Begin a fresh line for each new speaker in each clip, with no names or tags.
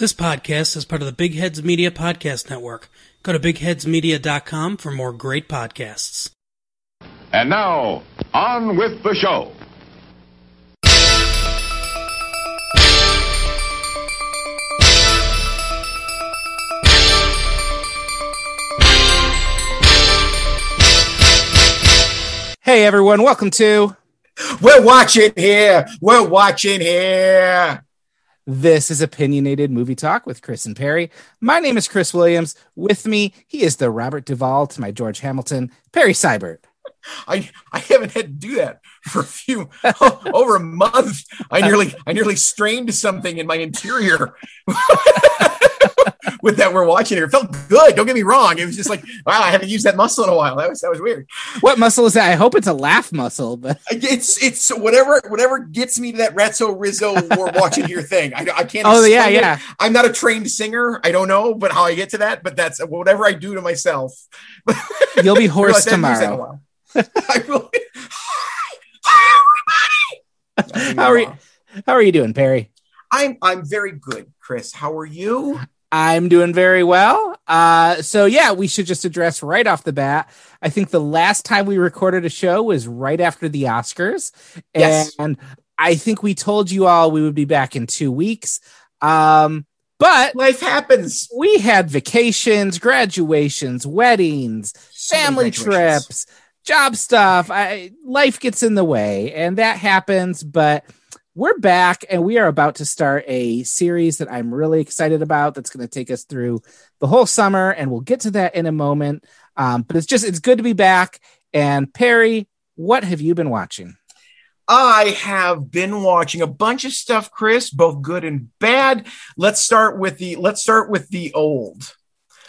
This podcast is part of the Big Heads Media Podcast Network. Go to bigheadsmedia.com for more great podcasts.
And now, on with the show.
Hey everyone, welcome to
We're watching here. We're watching here.
This is Opinionated Movie Talk with Chris and Perry. My name is Chris Williams. With me, he is the Robert Duvall to my George Hamilton, Perry Seibert.
I I haven't had to do that for a few over a month. I nearly I nearly strained something in my interior with that we're watching here. It felt good. Don't get me wrong. It was just like wow, I haven't used that muscle in a while. That was that was weird.
What muscle is that? I hope it's a laugh muscle, but
It's it's whatever whatever gets me to that Ratso Rizzo we're watching here thing. I, I can't.
Oh, yeah,
it.
yeah.
I'm not a trained singer. I don't know, but how I get to that. But that's whatever I do to myself.
you'll be hoarse
Realize I haven't used that in a
tomorrow.
I will. Hi, everybody.
How are you? How are you doing, Perry?
I'm I'm very good, Chris. How are you?
I'm doing very well. Uh, so yeah, we should just address right off the bat. I think the last time we recorded a show was right after the Oscars,
Yes.
and I think we told you all we would be back in two weeks. Um, but
Life happens.
we had vacations, graduations, weddings, family trips, job stuff. I, life gets in the way, and that happens. But we're back, and we are about to start a series that I'm really excited about. That's going to take us through the whole summer, and we'll get to that in a moment. Um, but it's just it's good to be back. And Perry, what have you been watching?
I have been watching a bunch of stuff, Chris, both good and bad. Let's start with the let's start with the old.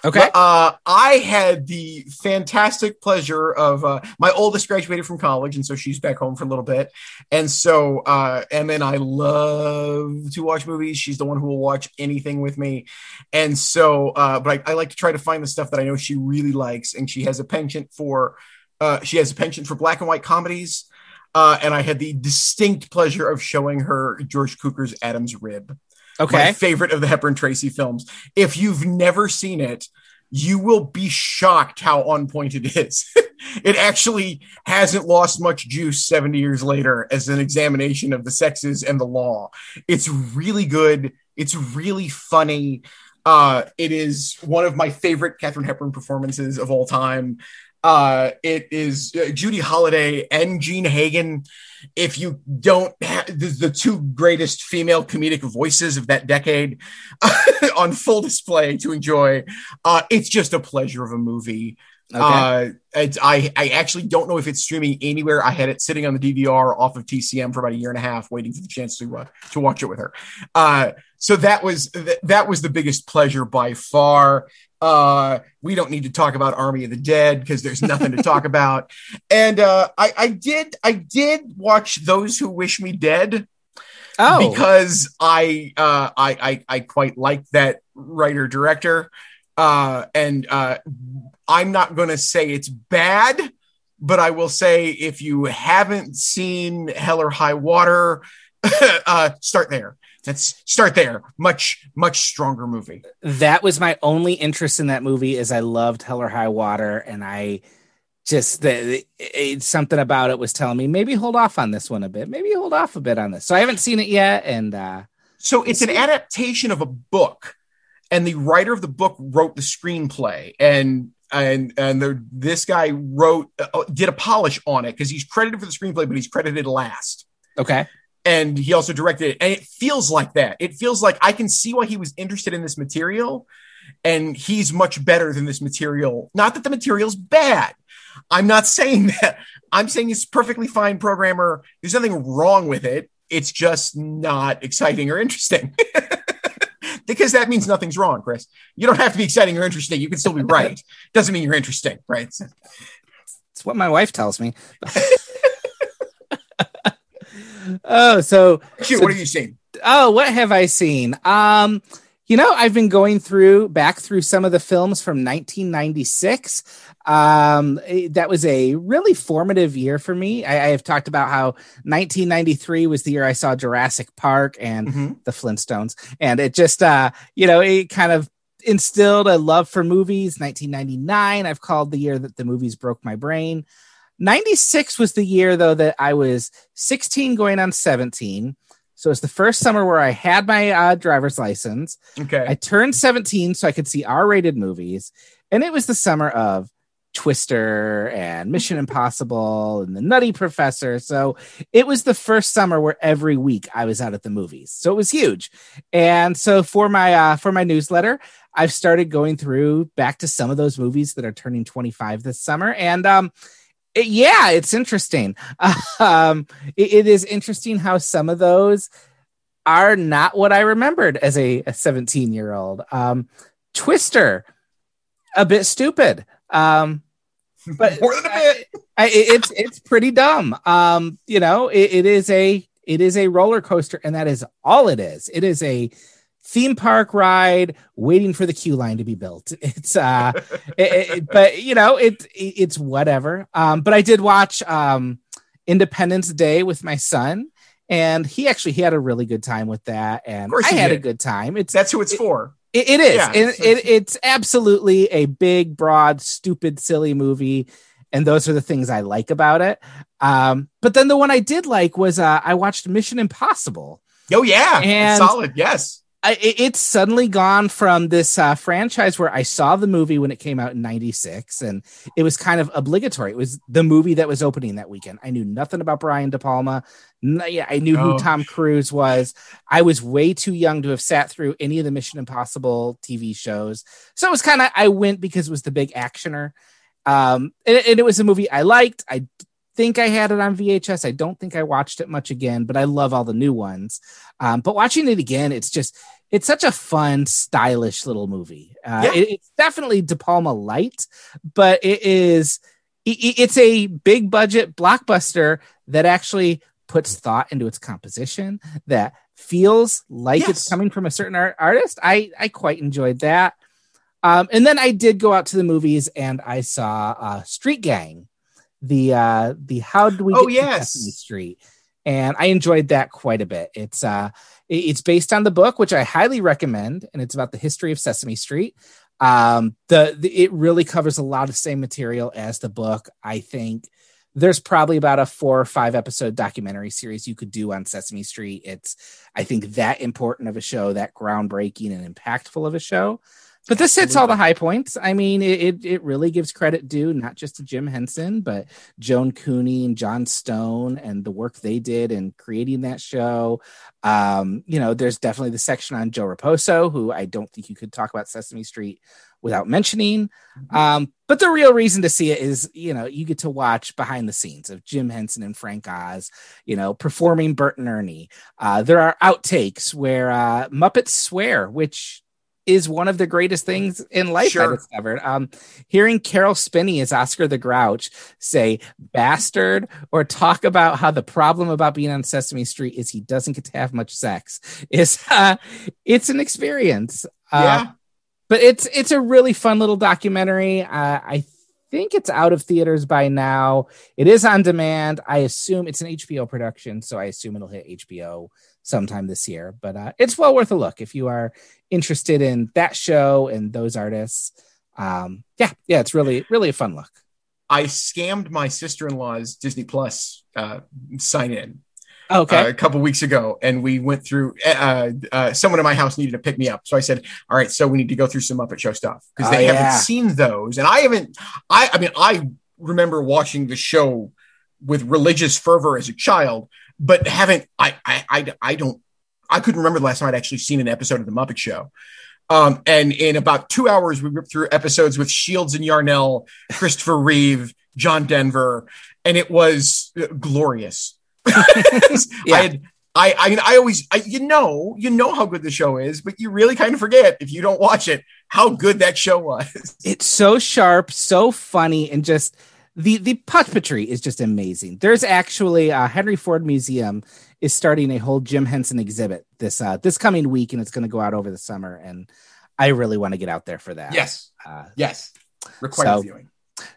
Okay,
Uh, I had the fantastic pleasure of uh, my oldest graduated from college, and so she's back home for a little bit. And so, uh, Emma and I love to watch movies. She's the one who will watch anything with me. And so, uh, but I, I like to try to find the stuff that I know she really likes, and she has a penchant for. Uh, she has a penchant for black and white comedies. Uh, and I had the distinct pleasure of showing her George Cukor's Adam's Rib my
okay,
favorite of the Hepburn Tracy films. If you've never seen it, you will be shocked how on point it is. it actually hasn't lost much juice 70 years later as an examination of the sexes and the law. It's really good. It's really funny. Uh, it is one of my favorite Katharine Hepburn performances of all time. Uh, it is uh, Judy Holliday and Jean Hagen. If you don't have the, the two greatest female comedic voices of that decade on full display to enjoy uh it's just a pleasure of a movie.
Okay.
uh it's, i i actually don't know if it's streaming anywhere. I had it sitting on the dvr off of tcm for about a year and a half waiting for the chance to uh, to watch it with her. Uh so that was th- that was the biggest pleasure by far. Uh we don't need to talk about army of the dead because there's nothing to talk about. And uh i i did i did watch those who wish me dead
oh,
because I, uh, I I I quite like that writer director, uh, and uh, I'm not going to say it's bad, but I will say if you haven't seen Hell or High Water, uh, start there. Let's start there. Much much stronger movie.
that was my only interest in that movie is I loved Hell or High Water and I just the it's something about it was telling me maybe hold off on this one a bit maybe hold off a bit on this so I haven't seen it yet and uh
So it's an adaptation of a book, and the writer of the book wrote the screenplay, and and and the, this guy wrote uh, did a polish on it because he's credited for the screenplay, but he's credited last.
okay
And he also directed it, and it feels like that. It feels like I can see why he was interested in this material, and he's much better than this material. Not that the material's bad. I'm not saying that. I'm saying he's perfectly fine programmer. There's nothing wrong with it. It's just not exciting or interesting. because that means nothing's wrong, Chris. You don't have to be exciting or interesting. You can still be right. Doesn't mean you're interesting, right?
it's what my wife tells me oh so
Shoot,
So-
what have you seen?
oh what have I seen um You know, I've been going through back through some of the films from 1996. Um, eh, that was a really formative year for me. I, I, have talked about how 1993 was the year I saw Jurassic Park and mm-hmm. the Flintstones, and it just, uh, you know, it kind of instilled a love for movies. 1999, I've called the year that the movies broke my brain. 96 was the year though that I was 16 going on 17. So it's the first summer where I had my uh, driver's license.
Okay.
I turned 17 so I could see R rated movies. And it was the summer of Twister and Mission Impossible and The Nutty Professor. So it was the first summer where every week I was out at the movies. So it was huge. And so for my uh, for my newsletter, I've started going through back to some of those movies that are turning 25 this summer. And um, it, yeah, it's interesting. um, it, it is interesting how some of those are not what I remembered as a 17 year old. Um, Twister, a bit stupid. Um, but
more than a bit.
I, I, it's it's pretty dumb. Um, you know, it, it is a it is a roller coaster, and that is all it is. It is a theme park ride waiting for the queue line to be built. It's uh it, it, but you know it, it, it's whatever. Um but i did watch um independence day with my son and he actually he had a really good time with that and i had did. a good time. It's
that's who it's for.
it, it is. Yeah, it, it, it's absolutely a big broad stupid silly movie and those are the things i like about it. Um but then the one i did like was uh i watched mission impossible.
Oh yeah, and solid. Yes,
I, it's suddenly gone from this uh, franchise where I saw the movie when it came out in 96 and it was kind of obligatory. It was the movie that was opening that weekend. I knew nothing about Brian De Palma. Yeah. I knew oh. who Tom Cruise was. I was way too young to have sat through any of the Mission Impossible TV shows. So it was kind of, I went because it was the big actioner. Um, and, and it was a movie I liked. I think I had it on VHS. I don't think I watched it much again, but I love all the new ones. Um, but watching it again, it's just it's such a fun, stylish little movie. Uh, yeah. it, it's definitely De Palma light, but it is it, it's a big budget blockbuster that actually puts thought into its composition that feels like yes. it's coming from a certain art- artist. I I quite enjoyed that. Um, and then I did go out to the movies and I saw uh, Street Gang the uh the how do we
oh yes
Sesame Street and I enjoyed that quite a bit. It's uh it's based on the book which I highly recommend and it's about the history of Sesame Street. Um the, the it really covers a lot of same material as the book. I think there's probably about a four or five episode documentary series you could do on Sesame Street. It's I think that important of a show, that groundbreaking and impactful of a show. But this hits all the high points. I mean, it, it, it really gives credit due not just to Jim Henson, but Joan Cooney and Jon Stone and the work they did in creating that show. Um, you know, there's definitely the section on Joe Raposo, who I don't think you could talk about Sesame Street without mentioning. Mm-hmm. Um, but the real reason to see it is, you know, you get to watch behind the scenes of Jim Henson and Frank Oz, you know, performing Bert and Ernie. Uh, there are outtakes where uh, Muppets swear, which is one of the greatest things in life sure. I discovered. Um, hearing Caroll Spinney as Oscar the Grouch say bastard or talk about how the problem about being on Sesame Street is he doesn't get to have much sex is uh, it's an experience. Uh, yeah. But it's it's a really fun little documentary. Uh, I think it's out of theaters by now. It is on demand. I assume it's an HBO production, so I assume it'll hit HBO sometime this year. But uh, it's well worth a look if you are interested in that show and those artists. Um, yeah, yeah, it's really really a fun look.
I scammed my sister in law's Disney Plus uh, sign in.
Okay.
Uh, a couple weeks ago, and we went through. Uh, uh, someone in my house needed to pick me up, so I said, "All right, so we need to go through some Muppet Show stuff because they oh, haven't seen those, and I haven't. I, I mean, I remember watching the show with religious fervor as a child, but haven't I, I I I don't I couldn't remember the last time I'd actually seen an episode of the Muppet Show. Um, and in about two hours, we ripped through episodes with Shields and Yarnell, Christopher Reeve, John Denver, and it was glorious. yeah. I had I I mean I always I, you know you know how good the show is, but you really kind of forget if you don't watch it how good that show was.
It's so sharp, so funny, and just the the puppetry is just amazing. There's actually a Henry Ford Museum is starting a whole Jim Henson exhibit this uh, this coming week, and it's going to go out over the summer. And I really want to get out there for that.
Yes,
Uh,
yes, required
So-
viewing.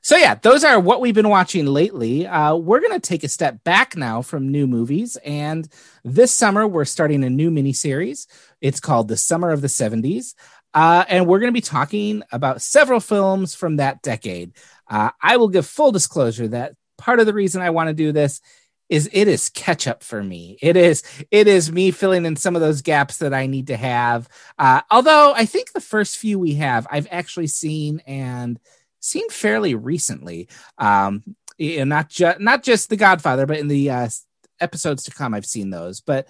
so yeah, those are what we've been watching lately. Uh, we're going to take a step back now from new movies, and this summer we're starting a new miniseries. It's called The Summer of the '70s, uh, and we're going to be talking about several films from that decade. Uh, I will give full disclosure that part of the reason I want to do this is it is catch up for me. It is it is me filling in some of those gaps that I need to have. Uh, although I think the first few we have, I've actually seen and seen fairly recently. Um, and not just not just The Godfather, but in the uh, episodes to come, I've seen those. But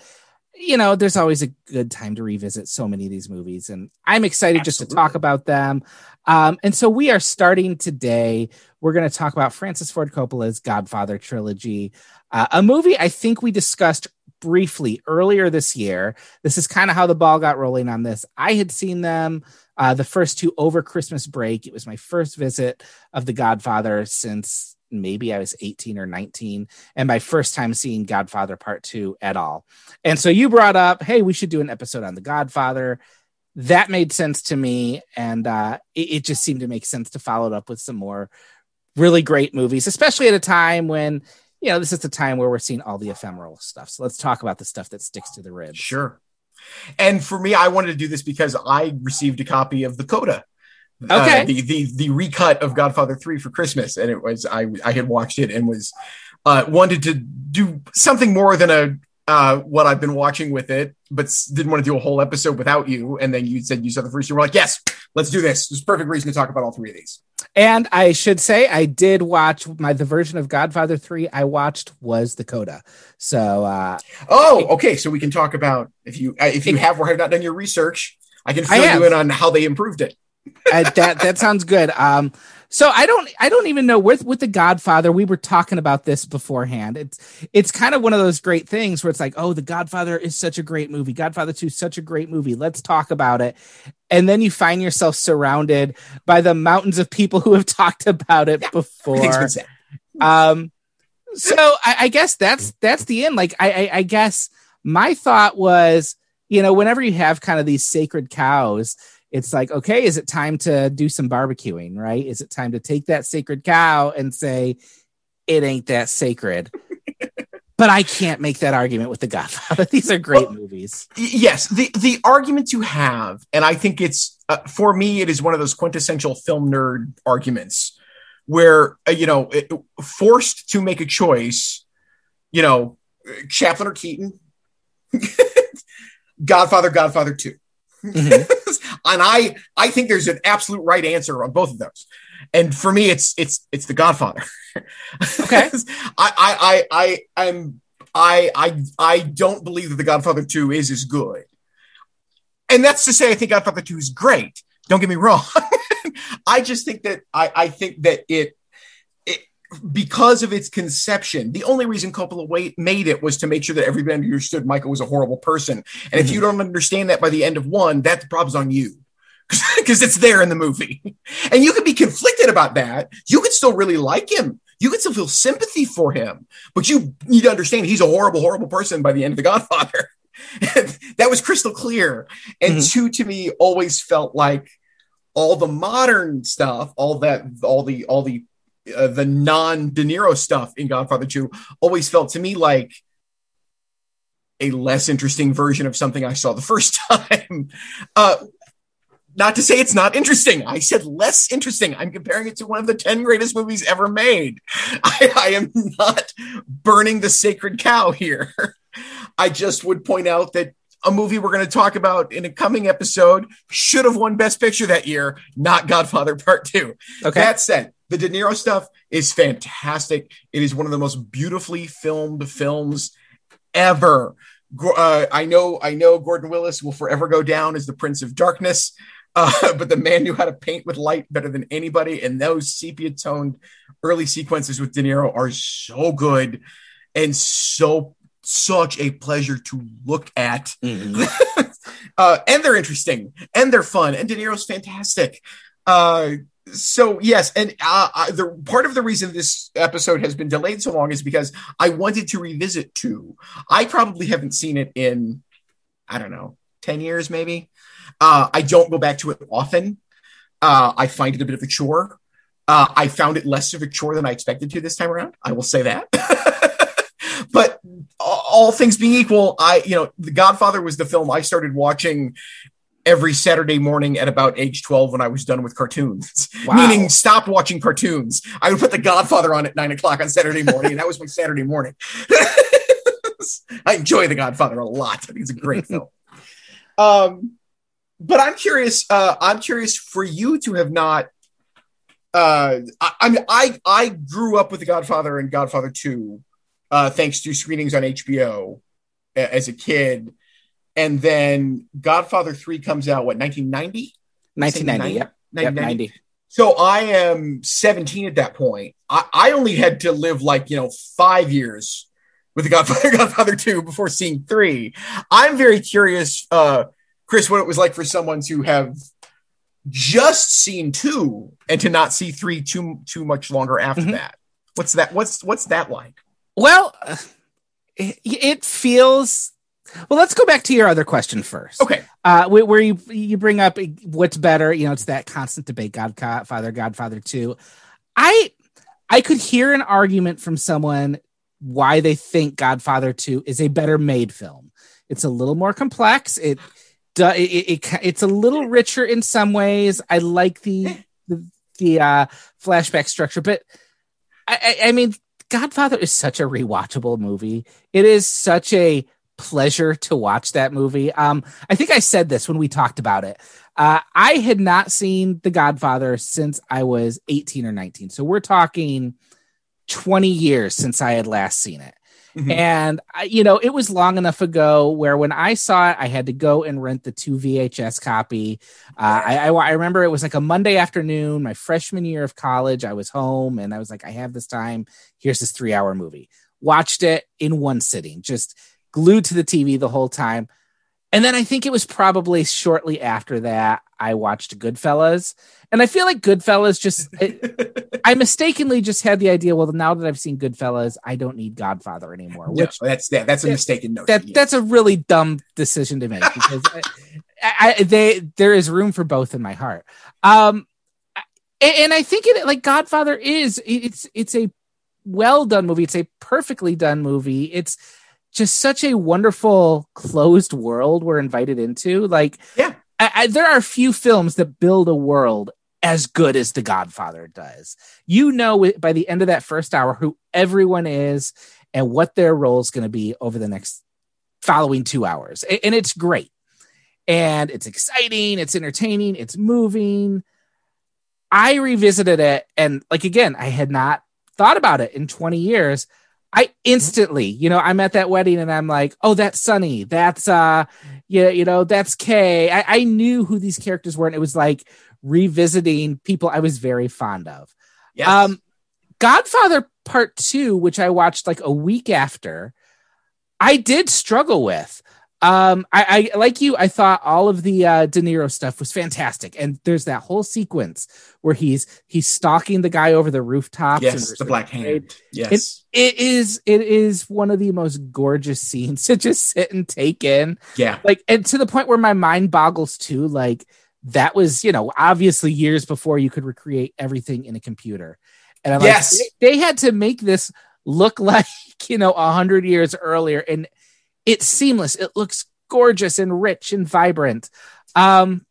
you know, there's always a good time to revisit so many of these movies, and I'm excited just to talk about them. Um, and so we are starting today. We're going to talk about Francis Ford Coppola's Godfather trilogy, uh, a movie I think we discussed briefly earlier this year. This is kind of how the ball got rolling on this. I had seen them uh, the first two over Christmas break. It was my first visit of The Godfather since maybe I was 18 or 19, and my first time seeing Godfather Part Two at all. And so you brought up, hey, we should do an episode on The Godfather. That made sense to me, and uh, it, it just seemed to make sense to follow it up with some more really great movies, especially at a time when you know this is the time where we're seeing all the ephemeral stuff. So let's talk about the stuff that sticks to the ribs.
Sure. And for me, I wanted to do this because I received a copy of the Coda.
Okay.
Uh, the, the the recut of Godfather 3 for Christmas. And it was I I had watched it and was uh wanted to do something more than a uh what I've been watching with it, but didn't want to do a whole episode without you. And then you said you saw the first two. We're like, yes, let's do this. There's perfect reason to talk about all three of these.
And I should say, I did watch my the version of Godfather three I watched was the Coda. So uh,
Oh, okay. So we can talk about if you uh, if you
It-
have or have not done your research, I can fill
have.
you in on how they improved it.
Uh, that that sounds good. Um, so I don't I don't even know with with the Godfather. We were talking about this beforehand. It's it's kind of one of those great things where it's like, oh, the Godfather is such a great movie. Godfather Two is such a great movie. Let's talk about it. And then you find yourself surrounded by the mountains of people who have talked about it
Everything's
before. um so I, I guess that's that's the end like I, I i guess my thought was you know whenever you have kind of these sacred cows it's like okay is it time to do some barbecuing right? Is it time to take that sacred cow and say it ain't that sacred? But i can't make that argument with the godfather. These are great
Well,
movies.
yes the the argument you have and i think it's uh, for me it is one of those quintessential film nerd arguments where uh, you know it, forced to make a choice you know chaplin or keaton godfather godfather 2
Mhm.
and i i think there's an absolute right answer on both of those. And for me it's it's it's the godfather.
Okay.
I, I i i i'm i i i don't believe that the godfather 2 is as good. And that's to say i think godfather 2 is great. Don't get me wrong. I just think that i i think that it because of its conception the only reason coppola wait, made it was to make sure that everybody understood michael was a horrible person. And if
Mhm.
you don't understand that by the end of one that the problem's on you. Because it's there in the movie. And you can be conflicted about that. You could still really like him. You could still feel sympathy for him. But you need to understand he's a horrible horrible person by the end of the godfather. That was crystal clear. And
Mhm.
two to me always felt like all the modern stuff all that all the all the uh, the non De Niro stuff in Godfather 2 always felt to me like a less interesting version of something I saw the first time. Uh, not to say it's not interesting. I said less interesting. I'm comparing it to one of the 10 greatest movies ever made. I, I am not burning the sacred cow here. I just would point out that a movie we're going to talk about in a coming episode should have won Best Picture that year, not Godfather Part 2.
okay
That said, the De Niro stuff is fantastic. It is one of the most beautifully filmed films ever. Uh, I know, I know, Gordon Willis will forever go down as the Prince of Darkness, uh, but the man knew how to paint with light better than anybody. And those sepia toned early sequences with De Niro are so good and so such a pleasure to look at
Mhm.
uh, and they're interesting and they're fun and De Niro's fantastic. Uh, so yes, and uh, I, the part of the reason this episode has been delayed so long is because I wanted to revisit two. I probably haven't seen it in, I don't know, ten years maybe. Uh, I don't go back to it often. Uh, I find it a bit of a chore. Uh, I found it less of a chore than I expected to this time around. I will say that. but all things being equal, I, you know, The Godfather was the film I started watching every Saturday morning at about age 12 when I was done with cartoons, wow. meaning stopped watching cartoons. I would put The Godfather on at nine o'clock on Saturday morning, and that was my Saturday morning. I enjoy The Godfather a lot. I think it's a great film. Um, but I'm curious. Uh, I'm curious for you to have not. Uh, I, I mean, I I grew up with The Godfather and Godfather Two, uh, thanks to screenings on HBO as a kid, and then Godfather Three comes out what 1990.
1990. Yep. 1990. Yep,
so I am 17 at that point. I, I only had to live like you know five years with the Godfather, Godfather 2 before seeing 3. I'm very curious uh Chris, what it was like for someone to have just seen two and to not see three too too much longer after mm-hmm. that. What's that? What's what's that like?
Well, it, feels. Well, let's go back to your other question first.
Okay.
Uh, where you you bring up what's better? You know, it's that constant debate: Godfather, Godfather Two. I I could hear an argument from someone why they think Godfather Two is a better made film. It's a little more complex. It it, it, it's a little richer in some ways. I like the the, the uh, flashback structure, but I, I, I mean, Godfather is such a rewatchable movie. It is such a pleasure to watch that movie. Um, I think I said this when we talked about it. Uh, I had not seen The Godfather since I was 18 or 19. So we're talking 20 years since I had last seen it. Mm-hmm. And you know, it was long enough ago where when I saw it, I had to go and rent the two VHS copy. Uh, I, I, I remember it was like a Monday afternoon, my freshman year of college. I was home and I was like, I have this time. Here's this three hour movie. Watched it in one sitting, just glued to the TV the whole time. And then I think it was probably shortly after that I watched Goodfellas. And I feel like Goodfellas just, it, I mistakenly just had the idea, well, now that I've seen Goodfellas, I don't need Godfather anymore. Which
no, that's that, that's a mistaken notion.
That. That's a really dumb decision to make because I, I, they, there is room for both in my heart. Um, and, and I think it like Godfather is, it's, it's a well done movie. It's a perfectly done movie. It's, just such a wonderful closed world we're invited into. Like,
yeah,
I, I, there are few films that build a world as good as The Godfather does. You know, by the end of that first hour, who everyone is and what their role is going to be over the next following two hours, and it's great. And it's exciting, it's entertaining, it's moving. I revisited it, and like again, I had not thought about it in 20 years I instantly, you know, I'm at that wedding and I'm like, oh, that's Sonny. That's uh yeah, you know, that's Kay. I, I knew who these characters were, and it was like revisiting people I was very fond of. Yes. Um Godfather Part Two, which I watched like a week after, I did struggle with. Um, I, I like you. I thought all of the uh, De Niro stuff was fantastic, and there's that whole sequence where he's he's stalking the guy over the rooftop.
Yes, the black hand. Yes,
it, it is. It is one of the most gorgeous scenes to just sit and take in.
Yeah,
like and to the point where my mind boggles too. Like that was, you know, obviously years before you could recreate everything in a computer, and I'm
yes,
like, they, they had to make this look like you know a hundred years earlier, and it's seamless. It looks gorgeous and rich and vibrant. Um,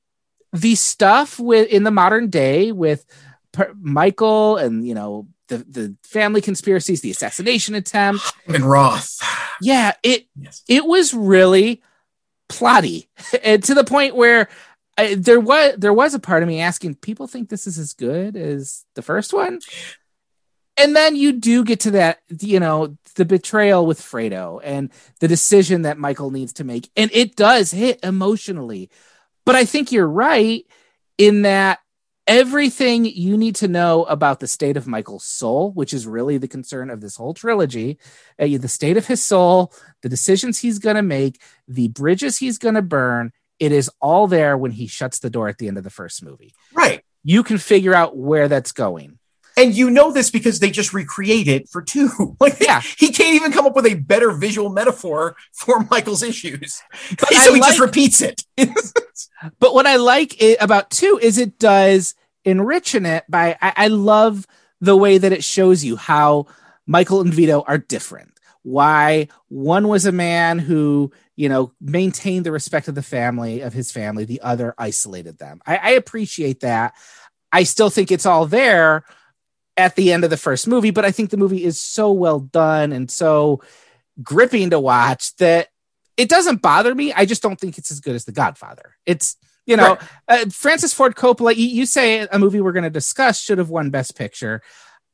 the stuff with in the modern day with per- Michael and you know the the family conspiracies, the assassination attempt,
and Roth.
Yeah, it yes. it was really plotty, and to the point where I, there was there was a part of me asking, people think this is as good as the first one, and then you do get to that, you know, the betrayal with Fredo and the decision that Michael needs to make. And it does hit emotionally. But I think you're right in that everything you need to know about the state of Michael's soul, which is really the concern of this whole trilogy, uh, the state of his soul, the decisions he's going to make, the bridges he's going to burn, it is all there when he shuts the door at the end of the first movie.
Right.
you can figure out where that's going.
And you know this because they just recreate it for two. Like,
Yeah.
he can't even come up with a better visual metaphor for Michael's issues.
But
so
I
he just repeats it.
But what I like it about two is it does enrich in it by I, I love the way that it shows you how Michael and Vito are different. Why one was a man who, you know, maintained the respect of the family of his family, the other isolated them. I, I appreciate that. I still think it's all there at the end of the first movie, but I think the movie is so well done and so gripping to watch that it doesn't bother me. I just don't think it's as good as The Godfather. It's you know, uh, Francis Ford Coppola. You, you say a movie we're going to discuss should have won Best Picture.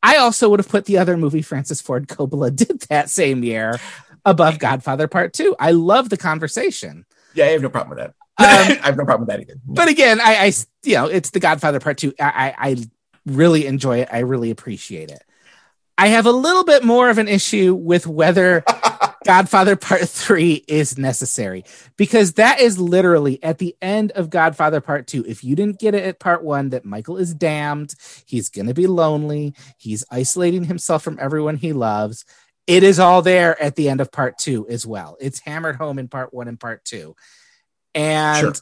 I also would have put the other movie Francis Ford Coppola did that same year above Godfather Part Two. I love the conversation.
Yeah, I have no problem with that.
Um,
I have no problem with that either.
But again, I, I you know, it's the Godfather Part Two. I, I, I really enjoy it. I really appreciate it. I have a little bit more of an issue with whether Godfather Part Three is necessary because that is literally at the end of Godfather Part Two. If you didn't get it at Part One, that Michael is damned, he's gonna be lonely, he's isolating himself from everyone he loves. It is all there at the end of Part Two as well. It's hammered home in Part One and Part Two, and
Sure.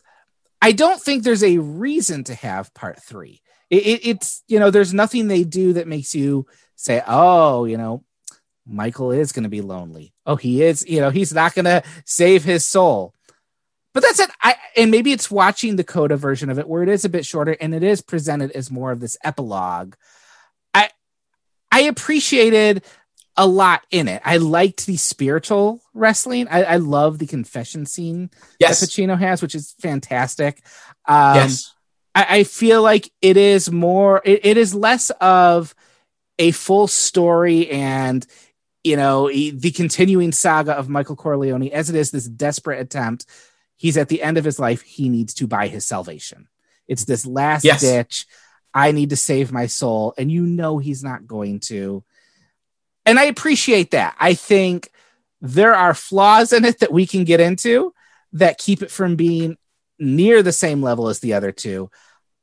I don't think there's a reason to have Part Three. It, it, it's you know, there's nothing they do that makes you say, oh, you know, Michael is going to be lonely. Oh, he is, you know, he's not going to save his soul. But that's it. I and maybe it's watching the Coda version of it where it is a bit shorter and it is presented as more of this epilogue. I I appreciated a lot in it. I liked the spiritual wrestling. I, I love the confession scene
Yes.
that Pacino has, which is fantastic. Um,
yes.
I, I feel like it is more it, it is less of a full story and you know the continuing saga of michael corleone as it is this desperate attempt. He's at the end of his life. He needs to buy his salvation. It's this last
Yes.
ditch. I need to save my soul. And you know he's not going to. And i appreciate that. I think there are flaws in it that we can get into that keep it from being near the same level as the other two.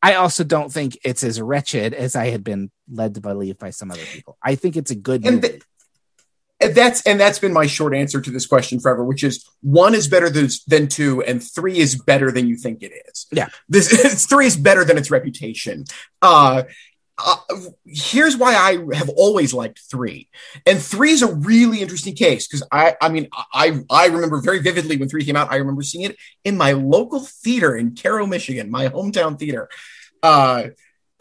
I also don't think it's as wretched as I had been led to believe by some other people. I think it's a good
And
movie.
th- and that's and that's been my short answer to this question forever, which is one is better than, than two, and three is better than you think it is.
Yeah.
this three is better than its reputation. Uh, uh, here's why I have always liked three, and three is a really interesting case because I, I mean, I, I remember very vividly when three came out. I remember seeing it in my local theater in Caro, Michigan, my hometown theater. Uh,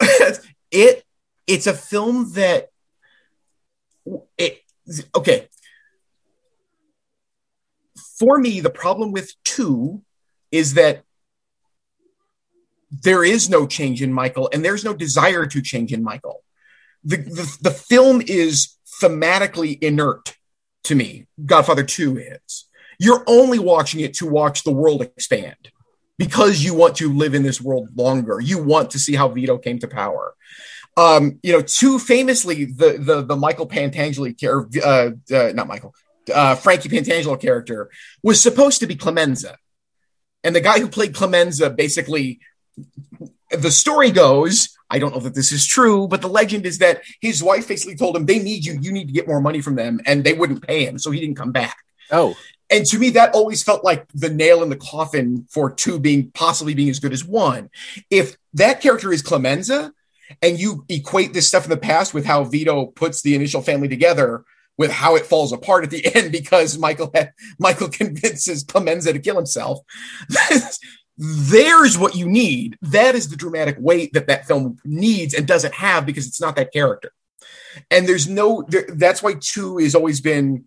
it, it's a film that it okay for me the problem with two is that there is no change in michael and there's no desire to change in michael. The, the, the film is thematically inert to me. Godfather 2 is. You're only watching it to watch the world expand because you want to live in this world longer. You want to see how vito came to power. Um, you know, too famously, the the the Michael Pentangeli character, uh, uh, not Michael, uh, Frankie Pantangelo character was supposed to be Clemenza, and the guy who played Clemenza basically, the story goes. I don't know that this is true, but the legend is that his wife basically told him, "They need you. You need to get more money from them," and they wouldn't pay him, so he didn't come back.
oh,
And to me, that always felt like the nail in the coffin for two being possibly being as good as one. If that character is Clemenza, and you equate this stuff in the past with how Vito puts the initial family together with how it falls apart at the end because Michael had, Michael convinces Clemenza to kill himself. There's what you need. That is the dramatic weight that that film needs and doesn't have because it's not that character. And there's no. There, that's why two has always been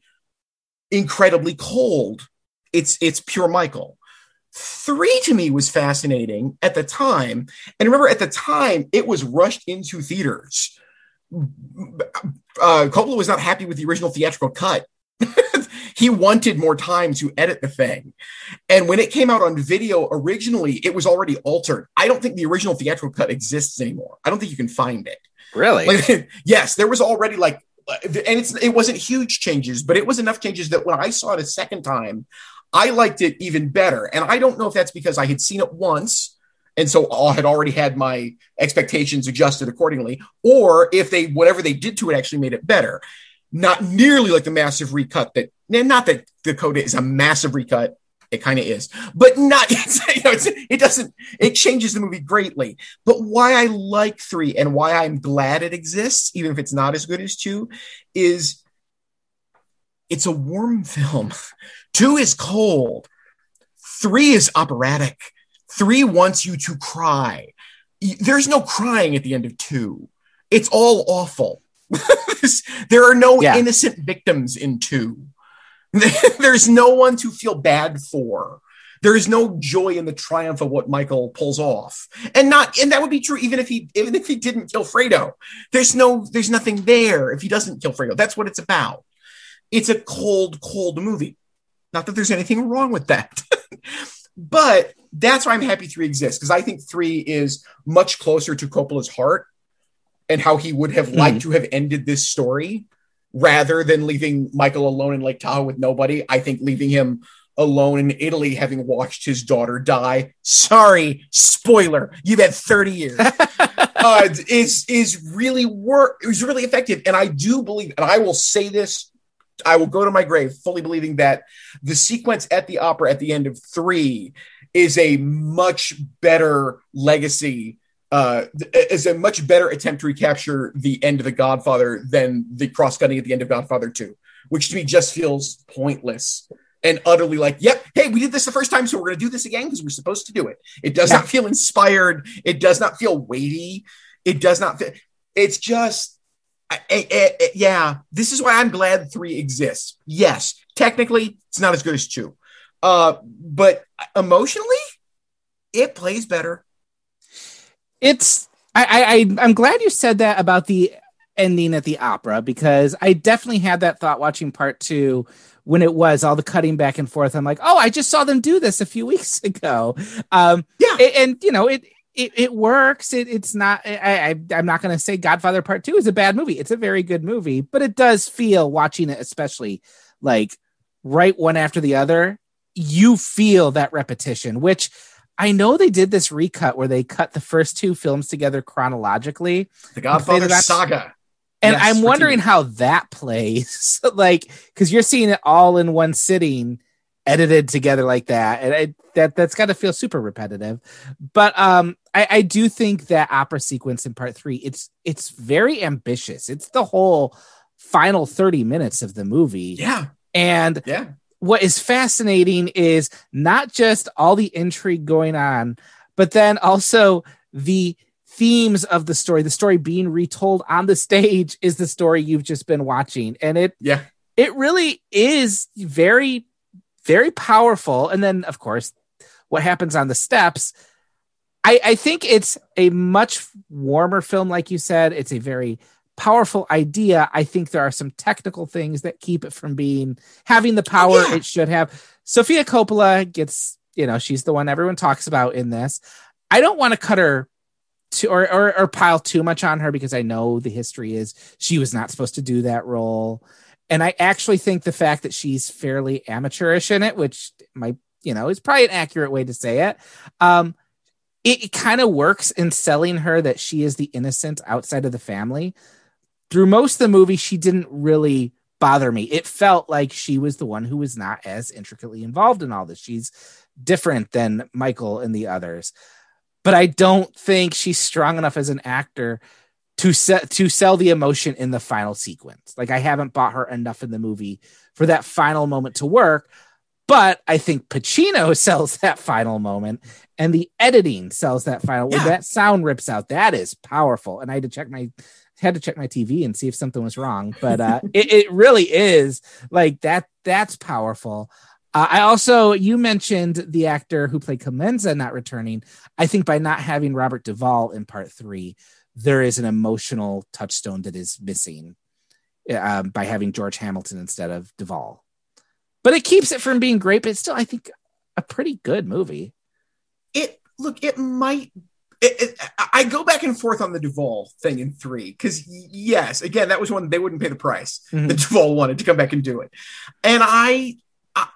incredibly cold. It's it's pure Michael. Three to me was fascinating at the time. And remember, at the time, it was rushed into theaters. Uh, Coppola was not happy with the original theatrical cut. he wanted more time to edit the thing. And when it came out on video originally, it was already altered. I don't think the original theatrical cut exists anymore. I don't think you can find it.
really?
Like, yes, there was already like, and it's it wasn't huge changes, but it was enough changes that when I saw it a second time, I liked it even better. And I don't know if that's because I had seen it once and so I had already had my expectations adjusted accordingly, or if they whatever they did to it actually made it better. Not nearly like the massive recut that not that the Coda is a massive recut. It kind of is, but not. You know, it doesn't. It changes the movie greatly. But why I like three and why I'm glad it exists, even if it's not as good as two, is it's a warm film. Two is cold. Three is operatic. Three wants you to cry. There's no crying at the end of two. It's all awful. there are no yeah. innocent victims in two. There's no one to feel bad for. There is no joy in the triumph of what Michael pulls off, and not and that would be true even if he even if he didn't kill Fredo. There's no there's nothing there if he doesn't kill Fredo. That's what it's about. It's a cold, cold movie. Not that there's anything wrong with that, but that's why I'm happy three exists because I think three is much closer to Coppola's heart and how he would have liked mm-hmm. to have ended this story rather than leaving Michael alone in Lake Tahoe with nobody. I think leaving him alone in Italy, having watched his daughter die. Sorry, spoiler. You've had 30 years. uh, is is really work. It was really effective, and I do believe, and I will say this. I will go to my grave fully believing that the sequence at the opera at the end of three is a much better legacy uh, is a much better attempt to recapture the end of The Godfather than the cross cutting at the end of Godfather 2, which to me just feels pointless and utterly like, yep, hey, we did this the first time, so we're going to do this again because we're supposed to do it. It does yeah. not feel inspired. It does not feel weighty. It does not feel, it's just, I, I, I, yeah, this is why I'm glad three exists. Yes, technically, it's not as good as two. Uh, but emotionally, it plays better
it's I, I I'm glad you said that about the ending at the opera because I definitely had that thought watching part two when it was all the cutting back and forth. I'm like, oh, I just saw them do this a few weeks ago. Um, yeah, and, and you know it. It, it works. It, it's not. I, I I'm not going to say Godfather Part Two is a bad movie. It's a very good movie, but it does feel watching it, especially like right one after the other. You feel that repetition, which I know they did this recut where they cut the first two films together chronologically.
The Godfather saga.
And yes, I'm wondering how that plays. like, because you're seeing it all in one sitting, edited together like that. And I, that that's got to feel super repetitive. But um, I, I do think that opera sequence in part three, it's it's very ambitious. It's the whole final 30 minutes of the movie.
Yeah.
And
yeah
what is fascinating is not just all the intrigue going on, but then also the themes of the story. The story being retold on the stage is the story you've just been watching. And it
yeah,
it really is very, very powerful. And then of course, what happens on the steps. I, I think it's a much warmer film, like you said. It's a very powerful idea. I think there are some technical things that keep it from being having the power yeah. it should have. Sofia Coppola gets, you know, she's the one everyone talks about in this. I don't want to cut her to or, or, or pile too much on her because I know the history is she was not supposed to do that role. And I actually think the fact that she's fairly amateurish in it, which might, you know, is probably an accurate way to say it. Um, it, it kind of works in selling her that she is the innocent outside of the family through most of the movie, she didn't really bother me. It felt like she was the one who was not as intricately involved in all this. She's different than Michael and the others. But I don't think she's strong enough as an actor to set to sell the emotion in the final sequence. Like I haven't bought her enough in the movie for that final moment to work. But I think Pacino sells that final moment and the editing sells that final yeah. when that sound rips out. That is powerful. And I had to check my had to check my TV and see if something was wrong, but uh, it, it really is like that. That's powerful. Uh, I also, you mentioned the actor who played Clemenza not returning. I think by not having Robert Duvall in part three, there is an emotional touchstone that is missing um, by having George Hamilton instead of Duvall. But it keeps it from being great, but it's still, I think, a pretty good movie.
It look, it might it, it, I go back and forth on the Duvall thing in three because yes, again, that was one they wouldn't pay the price. Mm-hmm. The Duvall wanted to come back and do it, and I, I,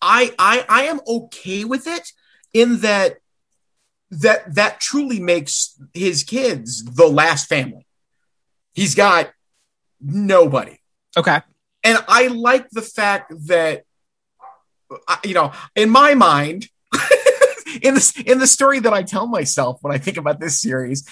I, I, I am okay with it in that that that truly makes his kids the last family. He's got nobody.
Okay.
And I like the fact that you know, in my mind, in the in the story that I tell myself when I think about this series,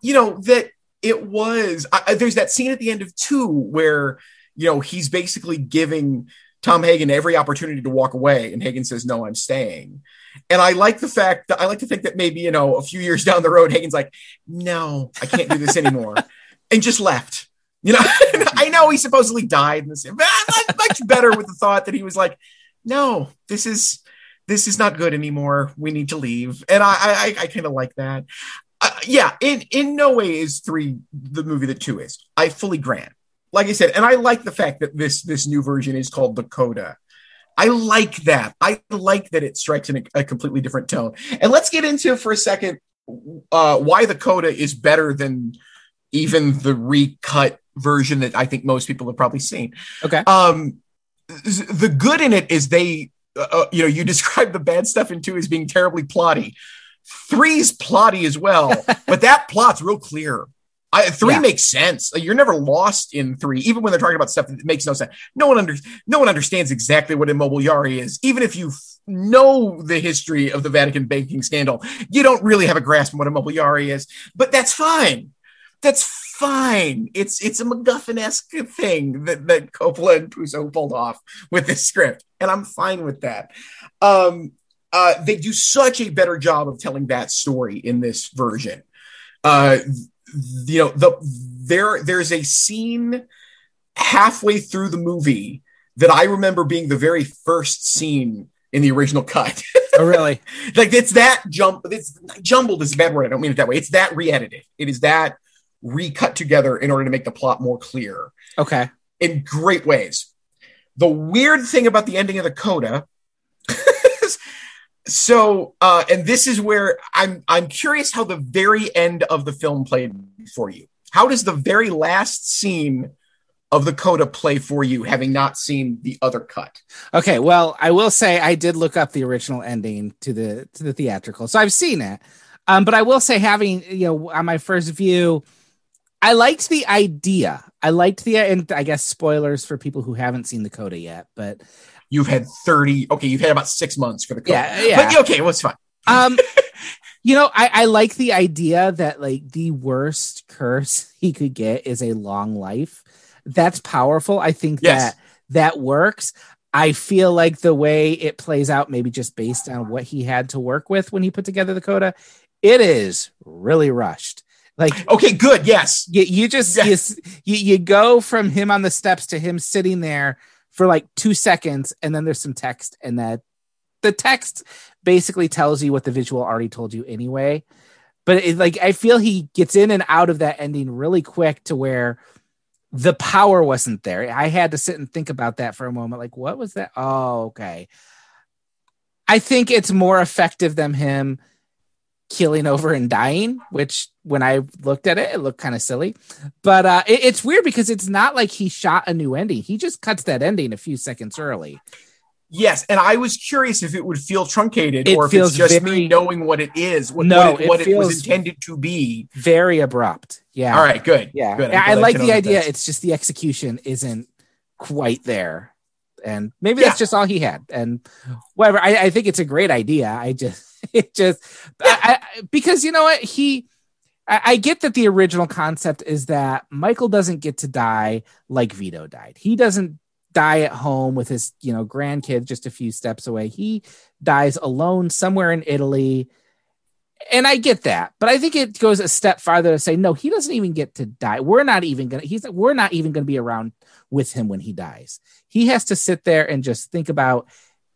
you know that it was. I, I- there's that scene at the end of two where you know he's basically giving Tom Hagen every opportunity to walk away, and Hagen says, "No, I'm staying." And I like the fact that I like to think that maybe you know a few years down the road, Hagen's like, "No, I can't do this anymore," and just left. You know, I know he supposedly died in this, but I'm much better with the thought that he was like, "No, this is this is not good anymore. We need to leave." And I I, I kind of like that. Uh, yeah, in in no way is three the movie that two is. I fully grant. Like I said, and I like the fact that this this new version is called the Coda. I like that. I like that it strikes in a, a completely different tone. And let's get into for a second uh, why the Coda is better than even the recut version that I think most people have probably seen.
Okay.
Um, the good in it is they, uh, uh, you know, you describe the bad stuff in two as being terribly plotty. Three's plotty as well, but that plot's real clear. I, three
Yeah.
makes sense. You're never lost in three, even when they're talking about stuff that makes no sense. No one under, no one understands exactly what immobiliare is, even if you f- know the history of the Vatican banking scandal. You don't really have a grasp on what immobiliare is, but that's fine. That's fine. It's it's a MacGuffin-esque thing that, that Coppola and Puzo pulled off with this script, and I'm fine with that. Um, uh, they do such a better job of telling that story in this version. Uh, you know, the there there's a scene halfway through the movie that I remember being the very first scene in the original cut.
Oh, really?
like it's that jump it's jumbled is a bad word i don't mean it that way it's that re-edited it is that recut together in order to make the plot more clear
Okay.
in great ways the weird thing about the ending of the coda so uh and this is where i'm i'm curious how the very end of the film played for you how does the very last scene of the coda play for you having not seen the other cut
Okay, well, I will say I did look up the original ending to the to the theatrical, so I've seen it. Um, but I will say, having you know, on my first view, I liked the idea. I liked the and I guess spoilers for people who haven't seen the coda yet, but
you've had 30 okay you've had about six months for the coda
Yeah, yeah.
but okay well it's fine
um, you know, I I like the idea that like the worst curse he could get is a long life. That's powerful. I think
Yes.
that that works. I feel like the way it plays out, maybe just based on what he had to work with when he put together the coda, it is really rushed. Like
Okay, good. Yes.
you, you just you, you you go from him on the steps to him sitting there for like two seconds, and then there's some text, and that the text basically tells you what the visual already told you anyway. But it, like I feel he gets in and out of that ending really quick to where the power wasn't there. I had to sit and think about that for a moment. Like, what was that? Oh, okay. I think it's more effective than him killing over and dying, which when I looked at it, it looked kind of silly. But uh, it- it's weird because it's not like he shot a new ending. He just cuts that ending a few seconds early.
Yes. And I was curious if it would feel truncated
It
or if it's just
very-
me knowing what it is, what,
No,
what, it, what it was intended to be.
Very abrupt. Yeah.
All right, good.
Yeah.
Good.
I, I like the idea.
that's-
It's just the execution isn't quite there. And maybe
Yeah.
that's just all he had. And whatever. I, I think it's a great idea. I just, it just, I, I, because you know what? He, I, I get that the original concept is that Michael doesn't get to die like Vito died. He doesn't die at home with his, you know, grandkids just a few steps away. He dies alone somewhere in Italy. And I get that, but I think it goes a step farther to say, no, he doesn't even get to die. We're not even gonna, he's we're not even gonna be around with him when he dies. He has to sit there and just think about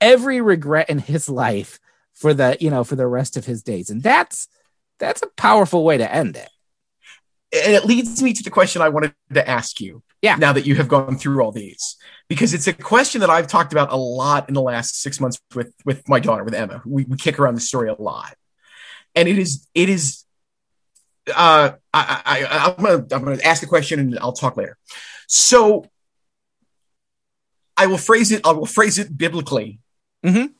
every regret in his life for the, you know, for the rest of his days. And that's that's a powerful way to end it.
and it leads me to the question I wanted to ask you.
Yeah.
Now that you have gone through all these, because it's a question that I've talked about a lot in the last six months with with my daughter, with Emma. We, we kick around the story a lot, and it is it is. Uh, I, I, I I'm gonna I'm gonna ask the question and I'll talk later. So, I will phrase it. I will phrase it biblically.
Mhm.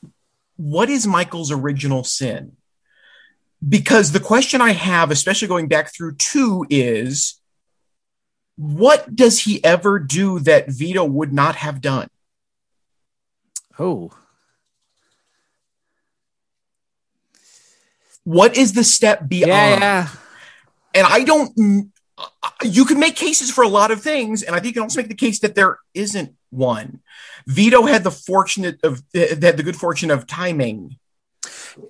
What is Michael's original sin? because the question I have, especially going back through two, is what does he ever do that Vito would not have done?
Oh,
What is the step beyond?
yeah, yeah.
And I don't. You can make cases for a lot of things, and I think you can also make the case that there isn't one. Vito had the fortunate of had the good fortune of timing.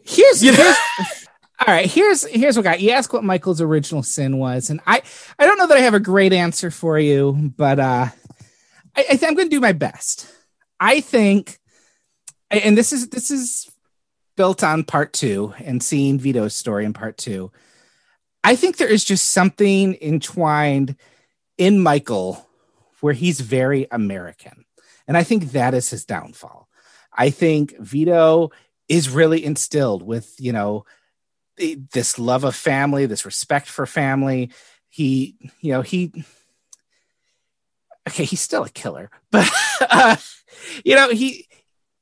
Here's,
You know?
here's all right. Here's here's what got you asked what Michael's original sin was, and I I don't know that I have a great answer for you, but uh, I, I think I'm going to do my best. I think, and this is this is built on part two and seeing Vito's story in part two. I think there is just something entwined in Michael where he's very American. And I think that is his downfall. I think Vito is really instilled with, you know, this love of family, this respect for family. He, you know, he, okay, he's still a killer, but, uh, you know, he,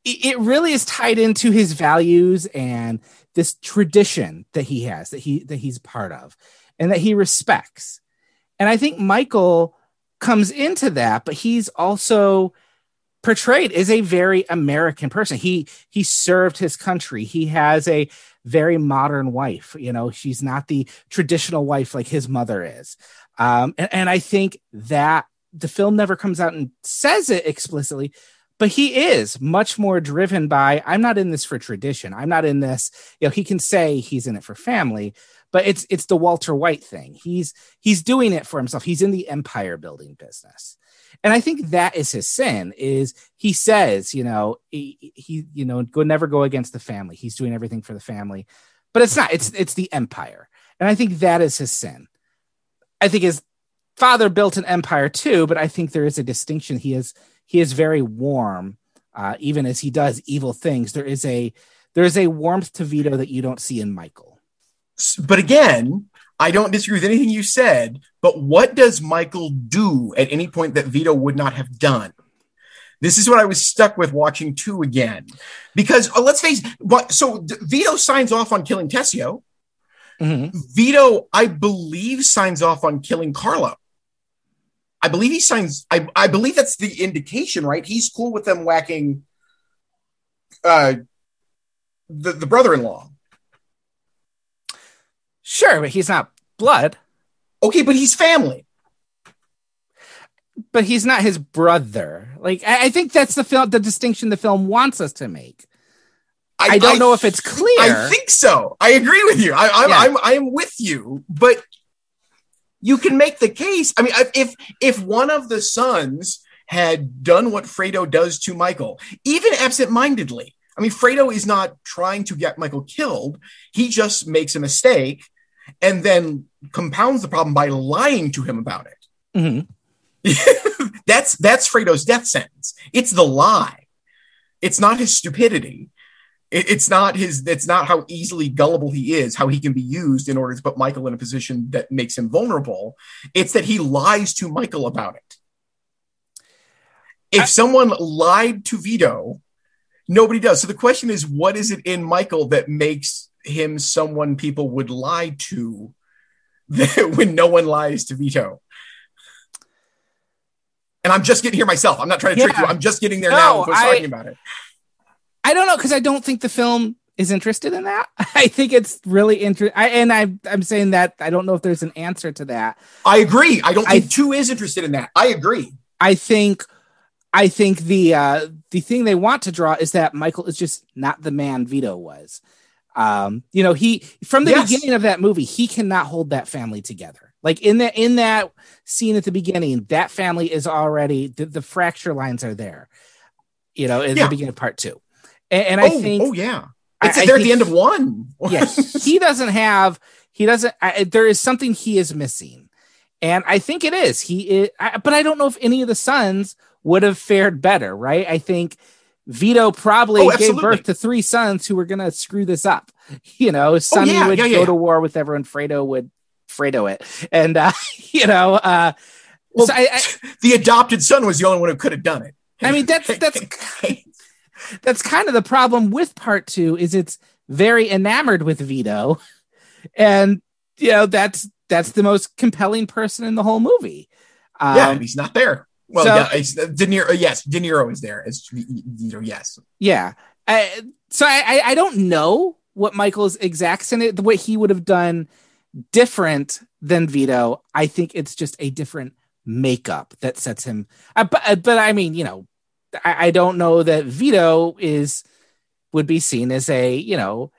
it really is tied into his values and this tradition that he has that he that he's part of and that he respects and i think michael comes into that but he's also portrayed as a very american person. He he served his country. He has a very modern wife you know she's not the traditional wife like his mother is. Um and, and i think that the film never comes out and says it explicitly but he is much more driven by i'm not in this for tradition. I'm not in this you know he can say he's in it for family but it's it's the walter white thing. He's he's doing it for himself. He's in the empire building business. And i think that is his sin is he says you know he, he you know go never go against the family. He's doing everything for the family. But it's not it's it's the empire. And i think that is his sin. I think his father built an empire too but i think there is a distinction. He is he is very warm uh, even as he does evil things. There is a there is a warmth to vito that you don't see in michael
But again, I don't disagree with anything you said. But what does Michael do at any point that Vito would not have done? This is what I was stuck with watching two again, because uh, let's face what. So Vito signs off on killing Tessio.
Mhm.
Vito, I believe, signs off on killing Carlo. I believe he signs. I, I believe that's the indication, right? He's cool with them whacking uh, the the brother-in-law.
Sure but he's not blood
Okay, but he's family.
but he's not his brother like i, I think that's the film the distinction the film wants us to make I don't know if it's clear.
I think so. I agree with you. I, I'm,
Yeah.
I'm, I'm with you, but you can make the case. I mean, if if one of the sons had done what Fredo does to Michael, even absent-mindedly, I mean, Fredo is not trying to get Michael killed. He just makes a mistake and then compounds the problem by lying to him about it.
Mhm.
that's that's Fredo's death sentence. It's the lie. It's not his stupidity. It- it's not his. It's not how easily gullible he is. How he can be used in order to put Michael in a position that makes him vulnerable. It's that he lies to Michael about it. If
I-
someone lied to Vito, nobody does. So the question is, what is it in Michael that makes him someone people would lie to when no one lies to Vito? And I'm just getting here myself. I'm not trying to trick you. I'm just getting there
No,
now
I-
talking about it.
I don't know because I don't think the film is interested in that. I think it's really interesting. And I, I'm saying that I don't know if there's an answer to that.
I agree. I don't
I-
think two is interested in that. I agree.
I think, I think the uh, the thing they want to draw is that Michael is just not the man Vito was. Um, you know, he from the
Yes.
beginning of that movie, he cannot hold that family together. Like in that in that scene at the beginning, that family is already the, the fracture lines are there. You know, in
Yeah.
the beginning of part two, and, and I
oh,
think
oh yeah.
I-
It's
I
there at the end of one.
yes he doesn't have he doesn't I, there is something he is missing and i think it is he is I, but i don't know if any of the sons would have fared better right i think vito probably
Oh,
gave birth to three sons who were going to screw this up you know sonny
yeah,
would
yeah,
go
yeah.
to war with everyone fredo would fredo it and uh you know uh
Well,
so I, I
the adopted son was the only one who could have done it.
I mean, that's that's that's kind of the problem with part two is it's very enamored with Vito, and you know that's that's the most compelling person in the whole movie. Um,
yeah, he's not there. Well,
so-
yeah, it's, uh, De Niro. Yes, De Niro is there as you know. Yes,
Yeah. I, so I, I- I don't know what Michael's exact Senate, what he would have done different than Vito. I think it's just a different makeup that sets him. Uh, but, uh, but I mean, you know, I, I don't know that Vito is would be seen as a, you know,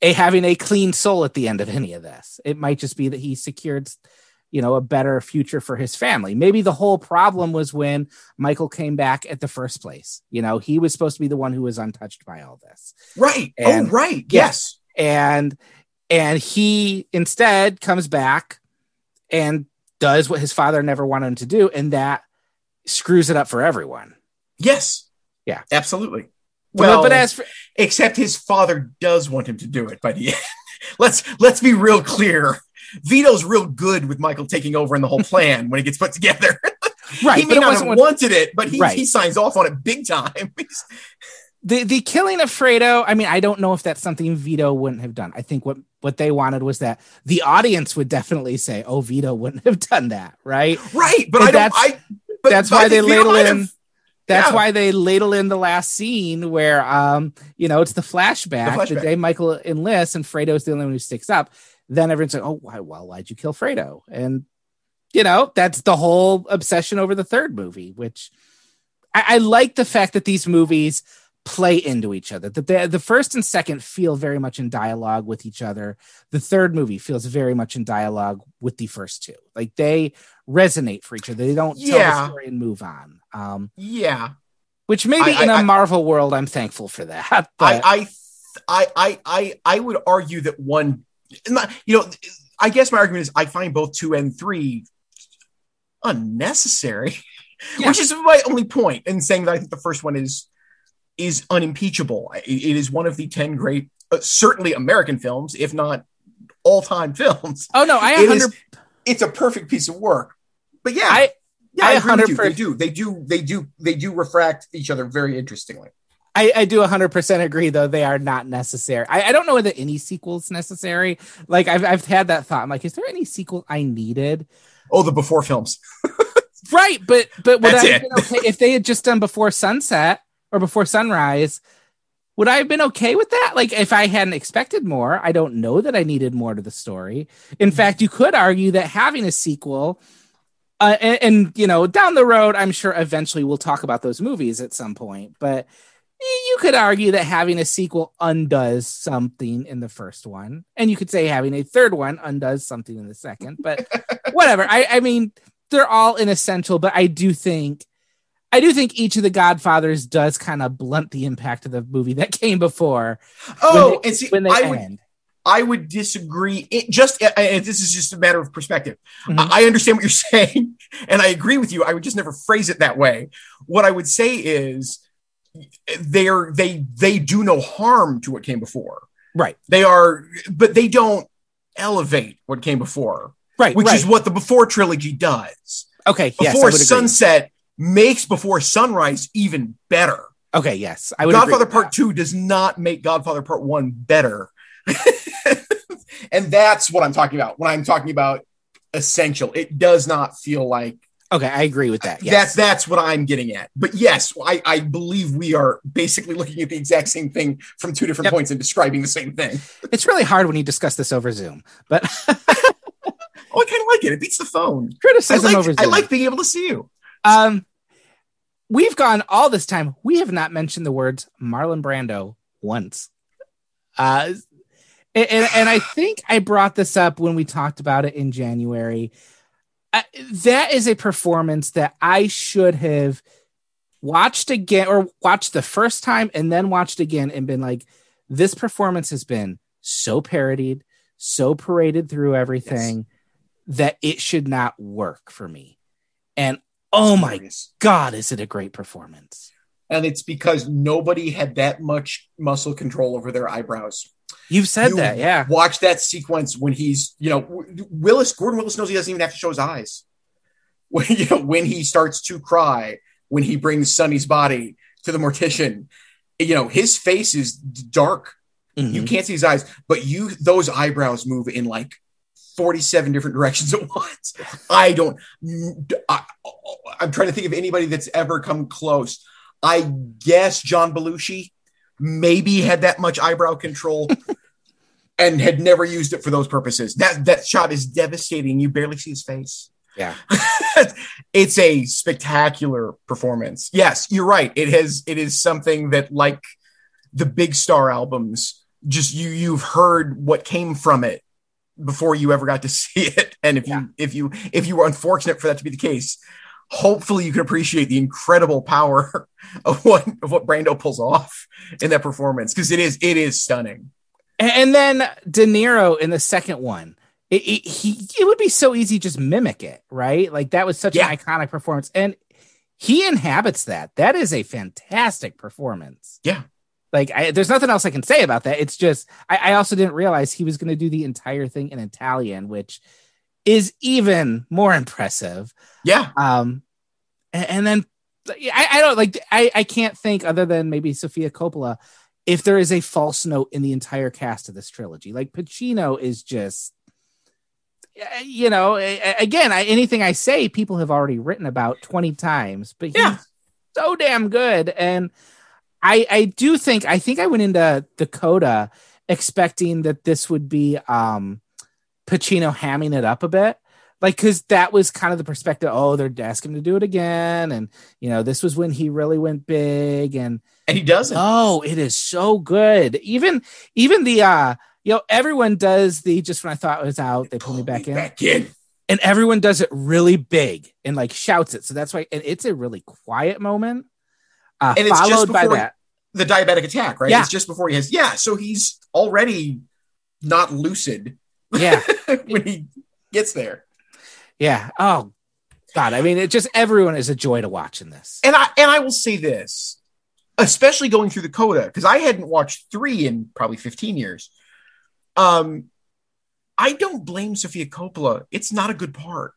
a having a clean soul at the end of any of this. It might just be that he secured, you know, a better future for his family. Maybe the whole problem was when Michael came back at the first place. You know, he was supposed to be the one who was untouched by all this.
right.
Oh, and-
oh, right.
Yeah.
Yes.
And and he instead comes back and does what his father never wanted him to do and that screws it up for everyone.
Yes.
Yeah.
Absolutely.
Well, but as for,
except his father does want him to do it but the end. let's let's be real clear. Vito's real good with Michael taking over in the whole plan when it gets put together.
right,
he may
but
not have wanted it, but he,
Right.
he signs off on it big time.
the the killing of Fredo, I mean, I don't know if that's something Vito wouldn't have done. I think what what they wanted was that the audience would definitely say, "Oh, Vito wouldn't have done that," right?
right, but
And
I don't.
that's-
I. But
that's
I
why they ladle in.
have-
That's
Yeah.
why they ladle in the last scene where, um, you know, it's the flashback, the,
flashback.
day Michael enlists and Fredo's the only one who sticks up. Then everyone's like, "Oh, why? Well, why'd you kill Fredo?" And you know, that's the whole obsession over the third movie, which I, I like the fact that these movies play into each other. That the, the first and second feel very much in dialogue with each other. The third movie feels very much in dialogue with the first two. Like they resonate for each other. They don't tell
Yeah.
the story and move on. Um,
Yeah,
which maybe
I-
in a
I- I-
Marvel world, I'm thankful for that.
I,
But
I, I, I, I, I would argue that one, not- you know, I guess my argument is I find both two and three unnecessary,
Yeah.
which is my only point in saying that I think the first one is is unimpeachable. It- it is one of the ten great, uh, certainly American films, if not all time films.
oh no, I
It is-
100
It's a perfect piece of work. But yeah,
I
yeah, I,
I
agree with you.
100%
They do, they do, they do, they do refract each other very interestingly.
I, I do 100% agree, though they are not necessary. I, I don't know whether any sequel's necessary. Like I've I've had that thought. I'm like, is there any sequel I needed?
Oh, the before films.
Right, but but would
That's
I have
it.
been okay if they had just done before sunset or before sunrise? Would I have been okay with that? Like if I hadn't expected more, I don't know that I needed more to the story. In fact, you could argue that having a sequel, uh, and, and you know, down the road, I'm sure eventually we'll talk about those movies at some point. But you could argue that having a sequel undoes something in the first one, and you could say having a third one undoes something in the second. But whatever. I, I mean, they're all inessential, but I do think I do think each of the Godfathers does kind of blunt the impact of the movie that came before
Oh,
when they,
and see,
when they
I would
end.
I would disagree. It just and this is just a matter of perspective.
Mhm.
I I understand what you're saying, and I agree with you. I would just never phrase it that way. What I would say is they're they they do no harm to what came before.
Right,
They are, but they don't elevate what came before,
right,
which
right.
is what the before trilogy does.
okay. Yes,
Before
agree.
Sunset makes before sunrise even better.
Okay, yes, I would. agree
Godfather Part. Two does not make Godfather Part One better, and that's what I'm talking about when I'm talking about essential. It does not feel like
Okay, I agree with that.
that's
Yes.
that's what I'm getting at. But yes, I, I believe we are basically looking at the exact same thing from two different
Yep.
points and describing the same thing.
it's really hard when you discuss this over Zoom, but
Oh, I kind of like it. It beats the phone. I
criticism over
like,
Zoom.
I like being able to see you.
Um, we've gone all this time. We have not mentioned the words Marlon Brando once. Uh, and, and I think I brought this up when we talked about it in January. That is a performance that I should have watched again or watched the first time and then watched again and been like, this performance has been so parodied, so paraded through everything that it should not work for me. And oh my God, is it a great performance?
And it's because nobody had that much muscle control over their eyebrows.
You've said
You
that, yeah.
Watch that sequence when he's, you know, Willis, Gordon Willis knows he doesn't even have to show his eyes. When, you know, when he starts to cry, when he brings Sonny's body to the mortician, you know, his face is dark. You
Mhm.
can't see his eyes, but you those eyebrows move in like 47 different directions at once. I don't I, I'm trying to think of anybody that's ever come close. I guess John Belushi maybe had that much eyebrow control and had never used it for those purposes. That that shot is devastating. You barely see his face.
Yeah.
it's a spectacular performance. Yes, you're right. It has it is something that like the big star albums just you you've heard what came from it before you ever got to see it and if
Yeah.
you if you if you were unfortunate for that to be the case hopefully you can appreciate the incredible power of what of what Brando pulls off in that performance because it is it is stunning
And, then De Niro in the second one. It, it, he it would be so easy just mimic it, right? Like that was such
Yeah.
an iconic performance, and he inhabits that. That is a fantastic performance.
Yeah.
Like I, there's nothing else I can say about that. It's just I, I also didn't realize he was going to do the entire thing in Italian, which is even more impressive.
yeah
Um, and, and then I, I don't like I, I can't think other than maybe Sofia Coppola if there is a false note in the entire cast of this trilogy. Like Pacino is just you know again I, anything I say people have already written about 20 times but he's
Yeah.
so damn good and I I do think I think I went into the Coda expecting that this would be um Pacino hamming it up a bit. Like because that was kind of the perspective oh they're asking him to do it again and you know this was when he really went big and
and he doesn't.
Oh it is so good. Even even the uh you know everyone does the just when i thought it was out they pull me back in.
Back in.
And everyone does it really big and like shouts it. So that's why and it's a really quiet moment uh
And it's just
followed by that.
the diabetic attack right?
Yeah.
it's just before he has yeah so he's already not lucid
yeah
when he gets there
yeah oh god i mean it just everyone is a joy to watch in this
and I and I will say this, especially going through the coda because I hadn't watched three in probably fifteen years. Um, I don't blame Sofia Coppola. It's not a good part.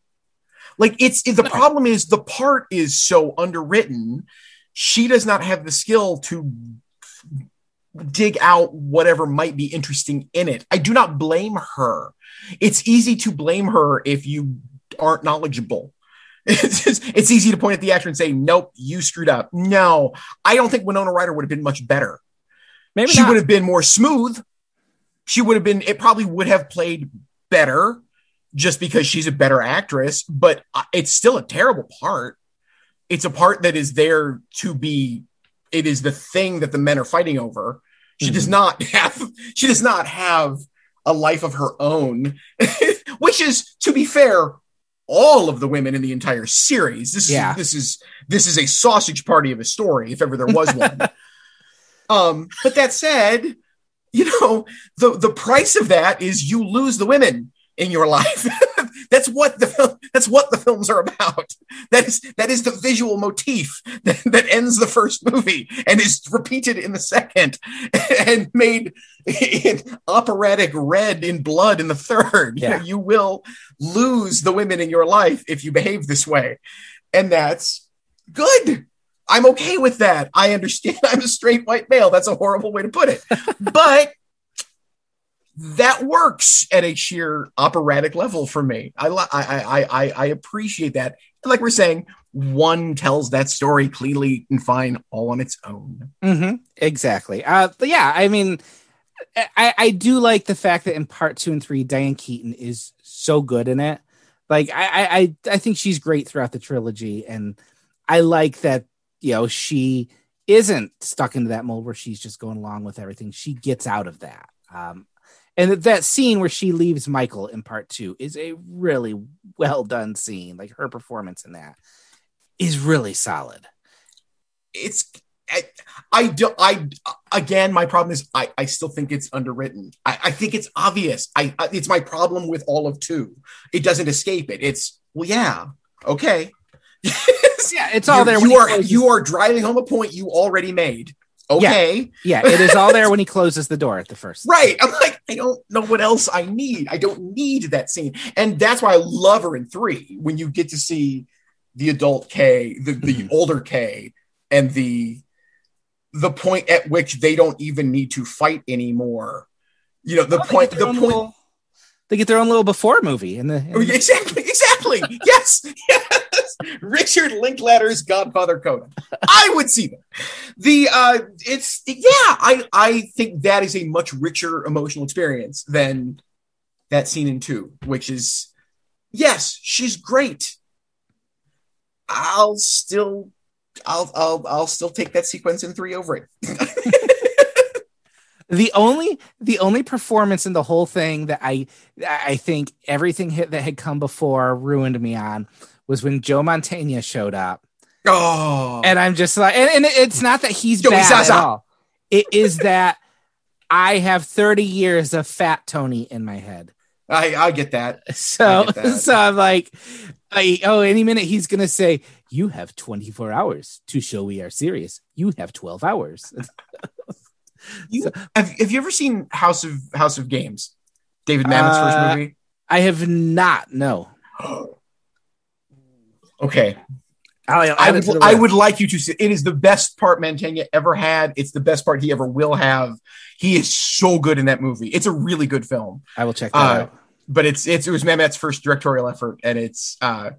Like it's the problem is the part is so underwritten. She does not have the skill to dig out whatever might be interesting in it. I do not blame her. It's easy to blame her if you aren't knowledgeable. It's, just, it's easy to point at the actor and say, "Nope, you screwed up." No, I don't think Winona Ryder would have been much better.
maybe
she
not.
would have been more smooth. She would have been. It probably would have played better, just because she's a better actress. But uh, it's still a terrible part. It's a part that is there to be. It is the thing that the men are fighting over. She does not have. She does not have a life of her own, which is, to be fair, all of the women in the entire series. This
Yeah.
is this is this is a sausage party of a story, if ever there was one. um, but that said, you know, the the price of that is you lose the women in your life. that's what the film, that's what the films are about. That is that is the visual motif that, that ends the first movie and is repeated in the second and made in operatic red in blood in the third. You, know, you will lose the women in your life if you behave this way. And that's good. I'm okay with that. I understand I'm a straight white male. That's a horrible way to put it. But that works at a sheer operatic level for me. I, I, I, I, appreciate that. Like we're saying, one tells that story cleanly and fine all on its own.
hmm exactly. Uh, yeah, I mean, I, I do like the fact that in part two and three, Diane Keaton is so good in it. Like, I, I- I think she's great throughout the trilogy, and I like that. You know, she isn't stuck into that mold where she's just going along with everything. She gets out of that. Um, and that- that scene where she leaves Michael in part two is a really well done scene. Like her performance in that is really solid.
It's I, I do I again my problem is I, I still think it's underwritten. I, I think it's obvious. I, I it's my problem with all of two. It doesn't escape it. It's well yeah, okay.
Yeah, it's all
you,
there.
You are you are driving home a point you already made. Okay.
Yeah, it is all there when he closes the door at the first.
Right. I'm like, I don't know what else I need. I don't need that scene. And that's why I love her in three when you get to see the adult K, the, the
Mhm.
older K, and the the point at which they don't even need to fight anymore. You know, the point the point
little- they get their own little before movie in the, in
Oh,
the-
Exactly, exactly. yes, yes. Richard Linklater's Godfather Coda. I would see that. The uh it's yeah, I I think that is a much richer emotional experience than that scene in 2, which is yes, she's great. I'll still I'll I'll I'll still take that sequence in 3 over it.
the only the only performance in the whole thing that I I think everything hit that had come before ruined me on was when Joe Mantegna showed up.
Oh.
And I'm just like and, and it's not that he's
Joey
bad at all. It is that I have 30 years of fat Tony in my head.
I I get that.
So
get that.
so I'm like I, oh any minute he's gonna say you have 24 hours to show we are serious. You have 12 hours.
You, have, have you ever seen House of House of Games? David Mamet's
Uh,
first movie.
I have not no.
Okay, I
it to
would I would like you to see. It is the best part Mantegna ever had. It's the best part he ever will have. He is so good in that movie. It's a really good film.
I will check that
Uh,
out.
But it's it's it was Mamet's first directorial effort, and it's uh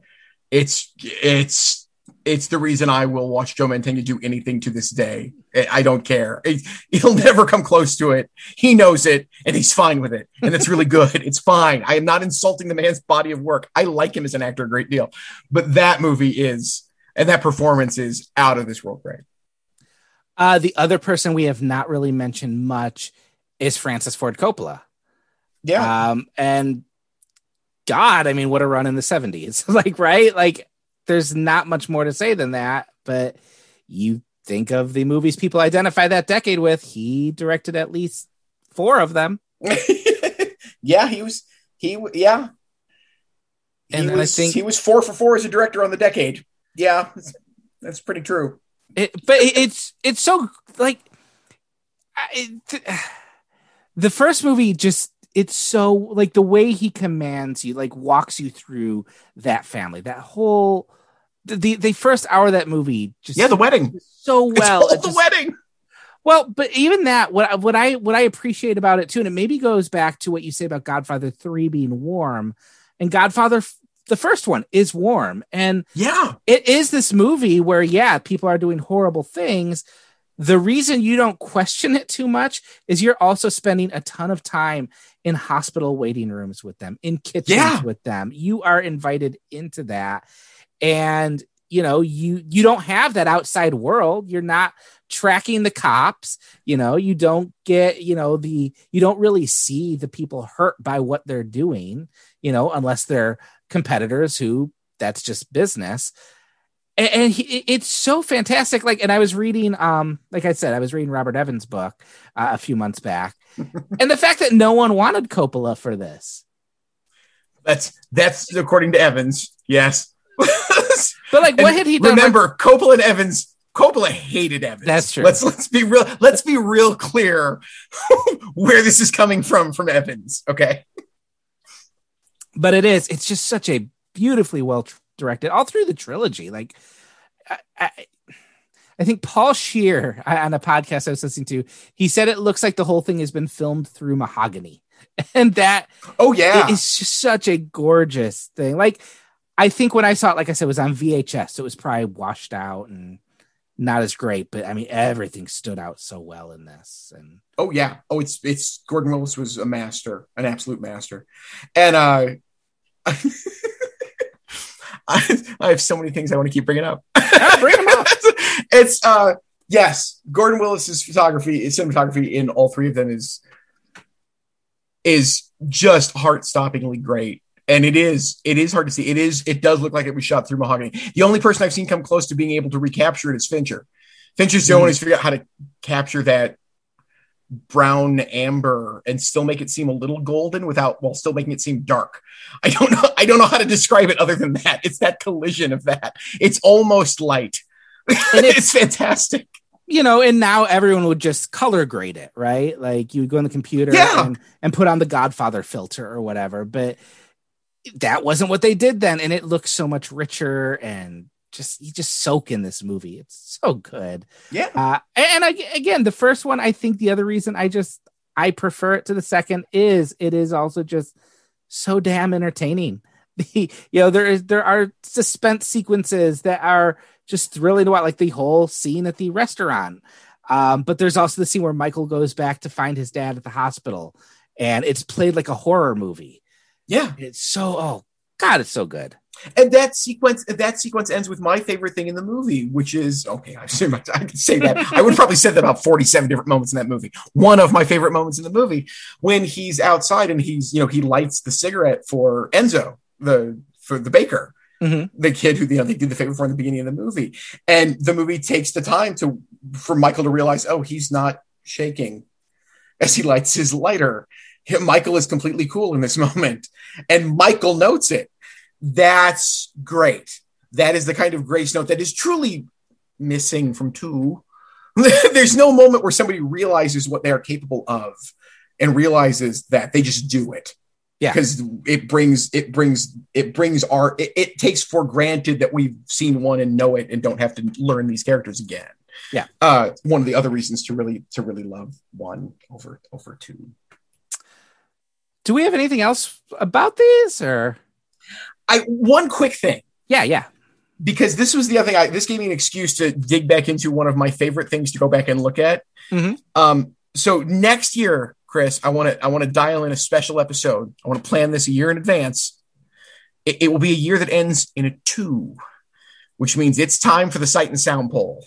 it's it's it's the reason I will watch Joe Mantegna do anything to this day. I I don't care. He'll never come close to it. He knows it, and he's fine with it, and it's really good. It's fine. I am not insulting the man's body of work. I like him as an actor a great deal, but that movie is, and that performance is out of this world great.
Uh, the other person we have not really mentioned much is Francis Ford Coppola.
Yeah,
Um, and God, I mean, what a run in the 70s. like, right? Like, there's not much more to say than that. But you think of the movies people identify that decade with, he directed at least four of them.
yeah. He was he yeah. He
And I think-
he was four for four as a director on the decade. Yeah, that's pretty true.
It, but it's it's so like I- it, the first movie just it's so like the way he commands you like walks you through that family that whole the the, first hour of that movie just
Yeah, the wedding.
so
It's
well It
the
just-
wedding.
well but even that what I- what i what i appreciate about it too and it maybe goes back to what you say about godfather 3 being warm and godfather the first one is warm and
Yeah.
it is this movie where yeah people are doing horrible things the reason you don't question it too much is you're also spending a ton of time in hospital waiting rooms with them in kitchens
Yeah.
with them. You are invited into that. And you know you you don't have that outside world. You're not tracking the cops. You know you don't get you know the you don't really see the people hurt by what they're doing you know unless they're competitors who that's just business and, and he, it's so fantastic like and i was reading um like i said i was reading robert evans book uh, a few months back and the fact that no one wanted coppola for this
That's that's according to Evans. Yes.
but like what had he done
Remember, Coppola and Evans. Coppola hated Evans.
That's true.
Let's let's be real. Let's be real clear where this is coming from from Evans. Okay.
but it is it's just such a beautifully well directed all through the trilogy like I, I, I think Paul Scheer on a podcast i was listening to he said it looks like the whole thing has been filmed through mahogany and that
Oh yeah.
it is just such a gorgeous thing like i think when i saw it like i said it was on vhs so it was probably washed out and not as great but i mean everything stood out so well in this and
Oh yeah. Oh, it's it's Gordon Willis was a master, an absolute master, and uh, I, I have so many things I want to keep bringing up.
bring 'em up.
it's uh, yes, Gordon Willis's photography, his cinematography in all three of them is is just heart-stoppingly great. And it is, it is hard to see. It is, it does look like it was shot through mahogany. The only person I've seen come close to being able to recapture it is Fincher. Fincher's the only one who's figured out how to capture that brown amber and still make it seem a little golden without while still making it seem dark. I don't know. I don't know how to describe it other than that. It's that collision of that. It's almost light.
And
it's fantastic.
you know, and now everyone would just color grade it, right? Like you would go on the computer
Yeah.
and, and put on the Godfather filter or whatever. But that wasn't what they did then. And it looks so much richer and just you just soak in this movie. It's so good.
Yeah.
Uh, and I, again, the first one, I think the other reason I just I prefer it to the second is it is also just so damn entertaining. The you know there is there are suspense sequences that are just thrilling to watch, like the whole scene at the restaurant. Um, but there's also the scene where Michael goes back to find his dad at the hospital, and it's played like a horror movie.
Yeah.
It's so oh god, it's so good.
And that sequence that sequence ends with my favorite thing in the movie, which is okay. I assume I can say that. I would probably said that about forty-seven different moments in that movie. One of my favorite moments in the movie when he's outside and he's you know he lights the cigarette for Enzo, the for the baker,
Mhm.
the kid who you know they did the favor for in the beginning of the movie, and the movie takes the time to for Michael to realize, oh, he's not shaking as he lights his lighter. Michael is completely cool in this moment, and Michael notes it. That's great. That is the kind of grace note that is truly missing from two. There's no moment where somebody realizes what they are capable of and realizes that they just do it.
Yeah.
Because it brings it brings it brings our it, it takes for granted that we've seen one and know it and don't have to learn these characters again.
Yeah.
Uh one of the other reasons to really to really love one over over two.
Do we have anything else about these or
I one quick thing.
yeah, yeah.
because this was the other thing. I, this gave me an excuse to dig back into one of my favorite things to go back and look at.
Mhm.
Um, so next year, Chris, I want to I want to dial in a special episode. I want to plan this a year in advance. It, it will be a year that ends in a two, which means it's time for the Sight and Sound poll,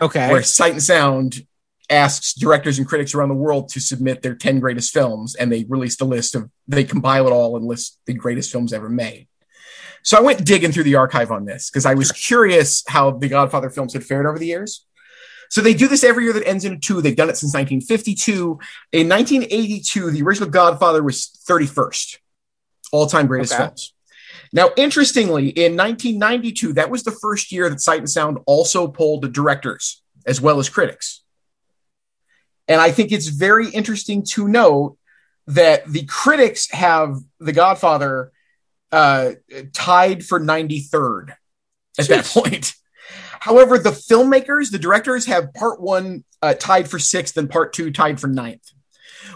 Okay.
where Sight and Sound asks directors and critics around the world to submit their 10 greatest films and they released a list of they compile it all and list the greatest films ever made so i went digging through the archive on this because i was curious how the godfather films had fared over the years. So they do this every year that ends in a two. They've done it since 1952 in 1982 the original godfather was 31st all-time greatest
Okay.
films. Now interestingly in 1992 that was the first year that sight and sound also polled the directors as well as critics. And I think it's very interesting to note that the critics have The Godfather uh, tied for 93rd at that point. However, the filmmakers, the directors have part one uh, tied for sixth and part two tied for ninth,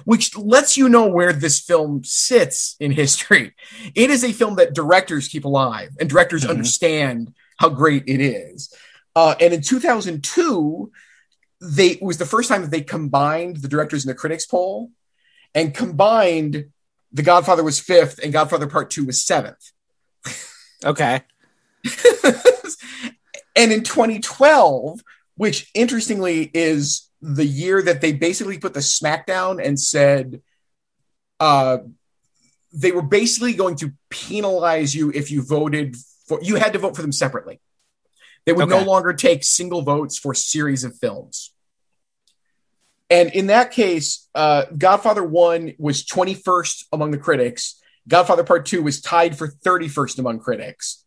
which lets you know where this film sits in history. It is a film that directors keep alive and directors
Mhm.
understand how great it is. Uh, and in 2002, they it was the first time that they combined the directors and the critics poll and combined the godfather was fifth and godfather part two was seventh.
Okay.
and in 2012 which interestingly is the year that they basically put the smackdown and said uh they were basically going to penalize you if you voted for you had to vote for them separately. They would no longer take single votes for series of films and in that case uh godfather 1 was 21st among the critics godfather part 2 was tied for 31st among critics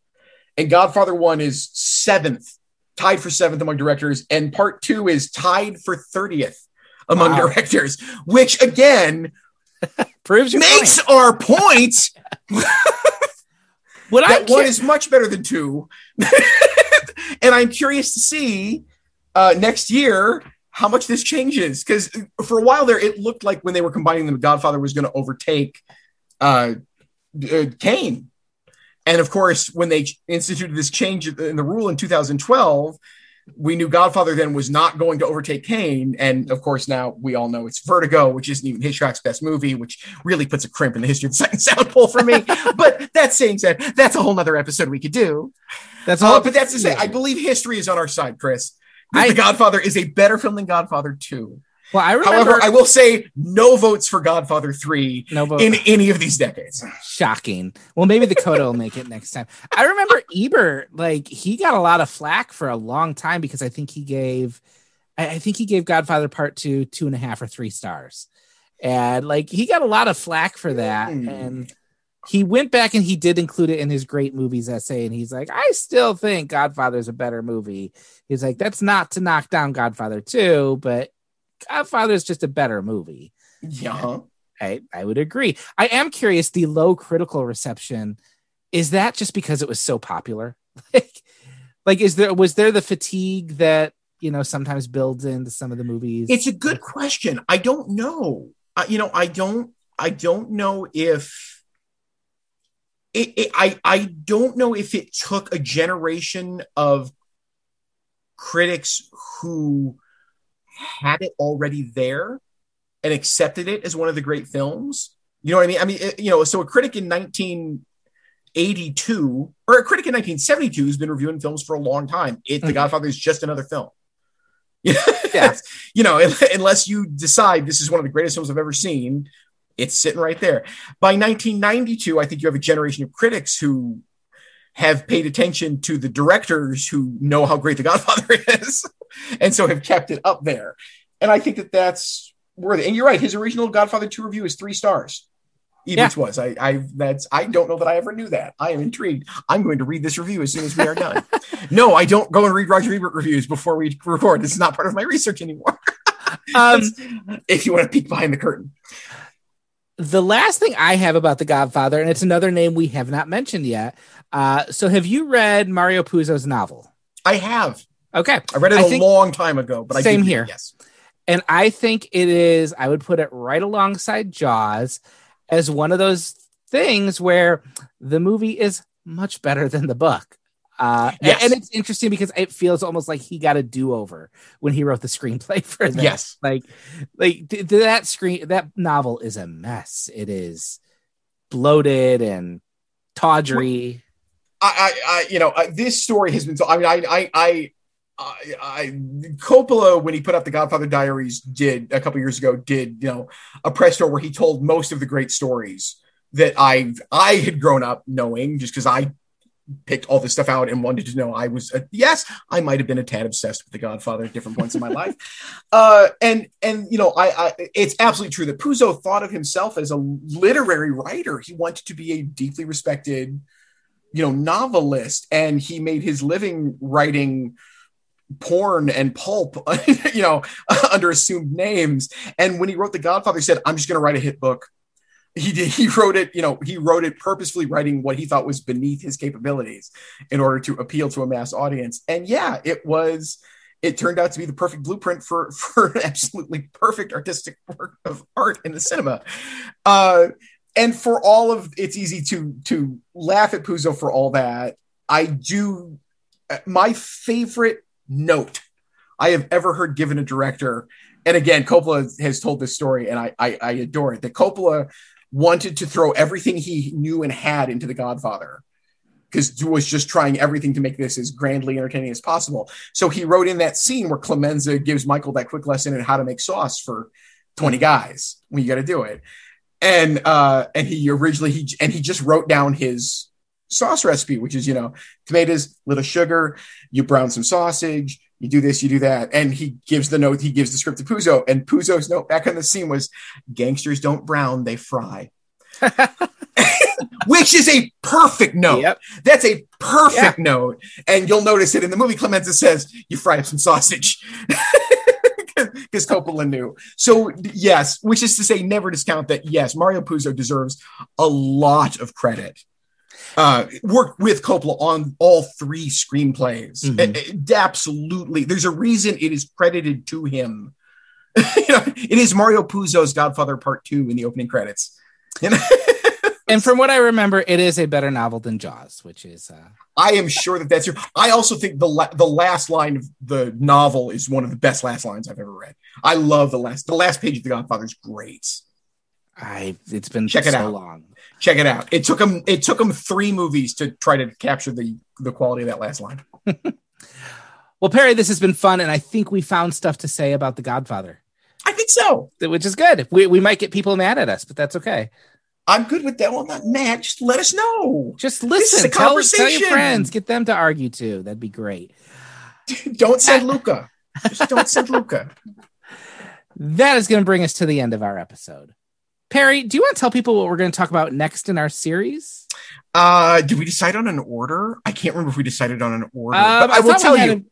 and godfather 1 is 7th tied for 7th among directors and part 2 is tied for 30th among
Wow.
directors which again
Proves
makes
point.
our point
What I
one is much better than two. and I'm curious to see uh, next year how much this changes. Because for a while there, it looked like when they were combining them, Godfather was going to overtake uh, uh, Kane. And of course, when they instituted this change in the rule in 2012, we knew Godfather then was not going to overtake Kane. And of course, now we all know it's Vertigo, which isn't even Hitchcock's best movie, which really puts a crimp in the history of the second sound poll for me. but that saying said, that's a whole nother episode we could do.
that's
Uh,
all.
but that's to say, I believe history is on our side, Chris.
I-
the Godfather is a better film than Godfather 2.
well, I remember.
However, I will say no votes for Godfather 3
no,
in any of these decades.
shocking. Well, maybe the Coda will make it next time. I remember Ebert, like he got a lot of flack for a long time because I think he gave, I, think he gave Godfather Part Two two and a half or three stars, and like he got a lot of flack for that.
Hmm.
And he went back and he did include it in his great movies essay, and he's like, I still think Godfather's a better movie. He's like, that's not to knock down Godfather Two, but Godfather's just a better movie.
Yeah.
I, I would agree. I am curious the low critical reception is that just because it was so popular? like Like, is there was there the fatigue that you know sometimes builds into some of the movies?
It's a good question. I don't know. Uh, you know, I don't. I don't know if. It, it, I I don't know if it took a generation of critics who had it already there and accepted it as one of the great films. You know what I mean? I mean, it, you know, so a critic in 1982 or a critic in 1972 has been reviewing films for a long time. It, The
Mhm.
Godfather is just another film.
Yeah.
you know, unless you decide this is one of the greatest films I've ever seen, it's sitting right there. By 1992, I think you have a generation of critics who have paid attention to the directors who know how great The Godfather is, and so have kept it up there. And I think that that's worthy. And you're right; his original Godfather 2 review is three stars. Ebert was. I, I that's I don't know that I ever knew that. I am intrigued. I'm going to read this review as soon as we are done. no, I don't go and read Roger Ebert reviews before we record. Is not part of my research anymore.
Um,
if you want to peek behind the curtain.
The last thing I have about The Godfather, and it's another name we have not mentioned yet. Uh, so, have you read Mario Puzo's novel?
I have.
Okay,
I read it
I
a
think-
long time ago, but I
Same
it,
here.
Yes.
and I think it is. I would put it right alongside Jaws as one of those things where the movie is much better than the book. Uh, and-
Yes.
and, it's interesting because it feels almost like he got a do over when he wrote the screenplay for this.
Yes.
like like th- th- that screen that novel is a mess. It is bloated and tawdry.
I, I, I you know, uh, this story has been. So, I mean, I, I, I, I, I, Coppola when he put up the Godfather Diaries did a couple years ago did you know a press tour where he told most of the great stories that I I had grown up knowing just because I picked all this stuff out and wanted to know I was uh, yes I might have been a tad obsessed with the Godfather at different points in my life. Uh and and you know I, I it's absolutely true that Puzo thought of himself as a literary writer. He wanted to be a deeply respected you know novelist and he made his living writing porn and pulp you know under assumed names. And when he wrote the godfather he said i'm just going to write a hit book he did he wrote it you know he wrote it purposefully writing what he thought was beneath his capabilities in order to appeal to a mass audience and yeah it was it turned out to be the perfect blueprint for for an absolutely perfect artistic work of art in the cinema uh and for all of it's easy to to laugh at Puzo for all that. I do my favorite note I have ever heard given a director, and again, Coppola has told this story, and I I, I adore it. That Coppola wanted to throw everything he knew and had into The Godfather because was just trying everything to make this as grandly entertaining as possible. So he wrote in that scene where Clemenza gives Michael that quick lesson in how to make sauce for 20 guys when you got to do it and uh and he originally he and he just wrote down his sauce recipe which is you know tomatoes little sugar you brown some sausage you do this you do that and he gives the note he gives the script to puzo and puzo's note back on the scene was gangsters don't brown they fry which is a perfect note
Yep.
that's a perfect note and you'll notice it in the movie clemenza says you fry up some sausage because Coppola knew. So yes, which is to say, never discount that. Yes, Mario Puzo deserves a lot of credit. Uh, worked with Coppola on all three screenplays.
Mhm.
A- a- absolutely, there's a reason it is credited to him. you know, it is Mario Puzo's Godfather Part Two in the opening credits. You know?
And from what I remember, it is a better novel than Jaws, which is uh,
I am sure that that's true. I also think the la- the last line of the novel is one of the best last lines I've ever read. I love the last the last page of The Godfather is great.
I. It's been
Check it
so
out.
long.
Check it out. It took him it took him three movies to try to capture the the quality of that last line.
Well, Perry, this has been fun, and I think we found stuff to say about The Godfather,
I think so.
which is good. We we might get people mad at us, but that's okay.
I'm good with that. Well, not mad. Just let us know.
Just
is
listen. Tell, tell your
conversation.
friends. Get them to argue too. That'd be great.
don't send Luca. Just don't send Luca.
That is going to bring us to the end of our episode. Perry, do you want to tell people what we're going to talk about next in our series?
Uh, did we decide on an order? I can't remember if we decided on an order.
Uh,
but I, will tell you.
a-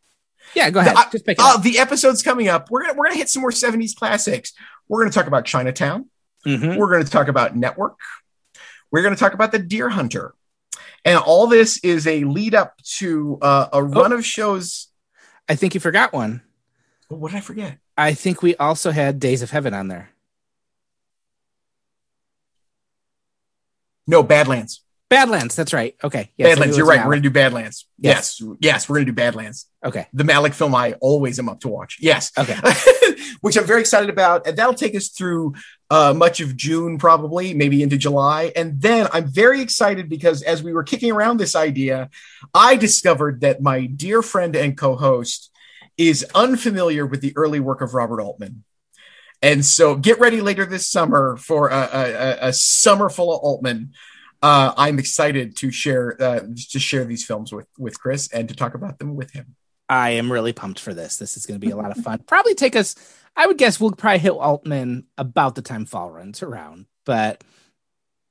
yeah, go ahead.
I-
Just pick it
Uh, the episodes coming up, we're gonna we're gonna hit some more 70s classics. We're gonna talk about Chinatown.
Mhm.
We're gonna talk about Network. We're gonna talk about The Deer Hunter. And all this is a lead up to uh, a run of shows.
I think you forgot one.
Oh, what did I forget?
I think we also had Days of Heaven on there.
No, Badlands.
Badlands. That's right. Okay. Yes, I
Badlands. You're right. We're gonna do Badlands.
Yes.
Yes. Yes, we're gonna do Badlands.
Okay.
The Malick film I always am up to watch. Yes.
Okay.
Which I'm very excited about. And that'll take us through uh, much of June, probably, maybe into July. And then I'm very excited because as we were kicking around this idea, I discovered that my dear friend and co host is unfamiliar with the early work of Robert Altman. And so get ready later this summer for a, a, a- summer full of Altman. Uh, I'm excited to share uh, to share these films with with Chris and to talk about them with him.
I am really pumped for this. This is going to be a lot of fun. Probably take us. I would guess we'll probably hit Altman about the time fall runs around, but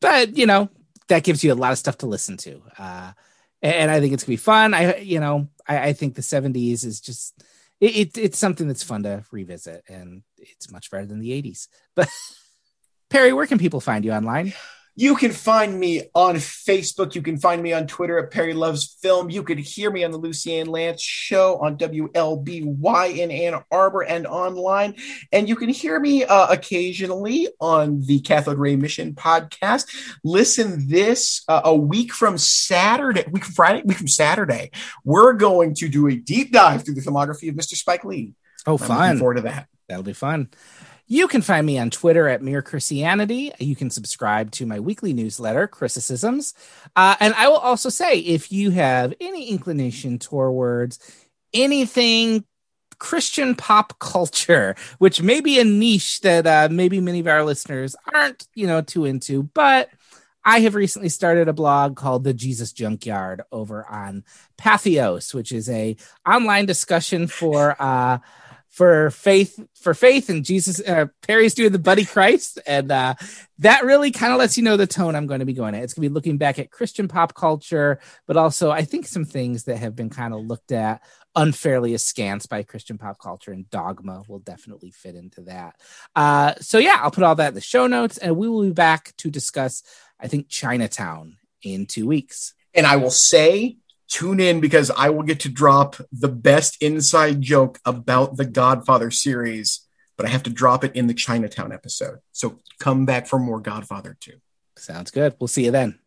but you know that gives you a lot of stuff to listen to, uh, and, and I think it's gonna be fun. I you know I, I think the '70s is just it, it, it's something that's fun to revisit, and it's much better than the '80s. But Perry, where can people find you online?
You can find me on Facebook. You can find me on Twitter at Perry Loves Film. You could hear me on the Lucy Ann Lance show on WLBY in Ann Arbor and online. And you can hear me uh, occasionally on the Catholic Ray Mission podcast. Listen this uh, a week from Saturday, week from Friday, week from Saturday. We're going to do a deep dive through the filmography of Mr. Spike Lee.
Oh,
I'm looking forward to that.
That'll be fun. You can find me on Twitter at Mere Christianity. You can subscribe to my weekly newsletter, Criticisms. Uh, and I will also say, if you have any inclination towards anything Christian pop culture, which may be a niche that uh, maybe many of our listeners aren't, you know, too into, but I have recently started a blog called the Jesus Junkyard over on Patheos, which is a online discussion for uh, for faith for faith and Jesus. Uh, Perry's doing the Buddy Christ, and uh, that really kind of lets you know the tone I'm going to be going at. It's going to be looking back at Christian pop culture, but also I think some things that have been kind of looked at unfairly askance by Christian pop culture, and dogma will definitely fit into that. Uh, so yeah, I'll put all that in the show notes, and we will be back to discuss. I think Chinatown in two weeks.
And I will say, tune in because I will get to drop the best inside joke about the Godfather series, but I have to drop it in the Chinatown episode. So come back for more Godfather 2.
Sounds good. We'll see you then.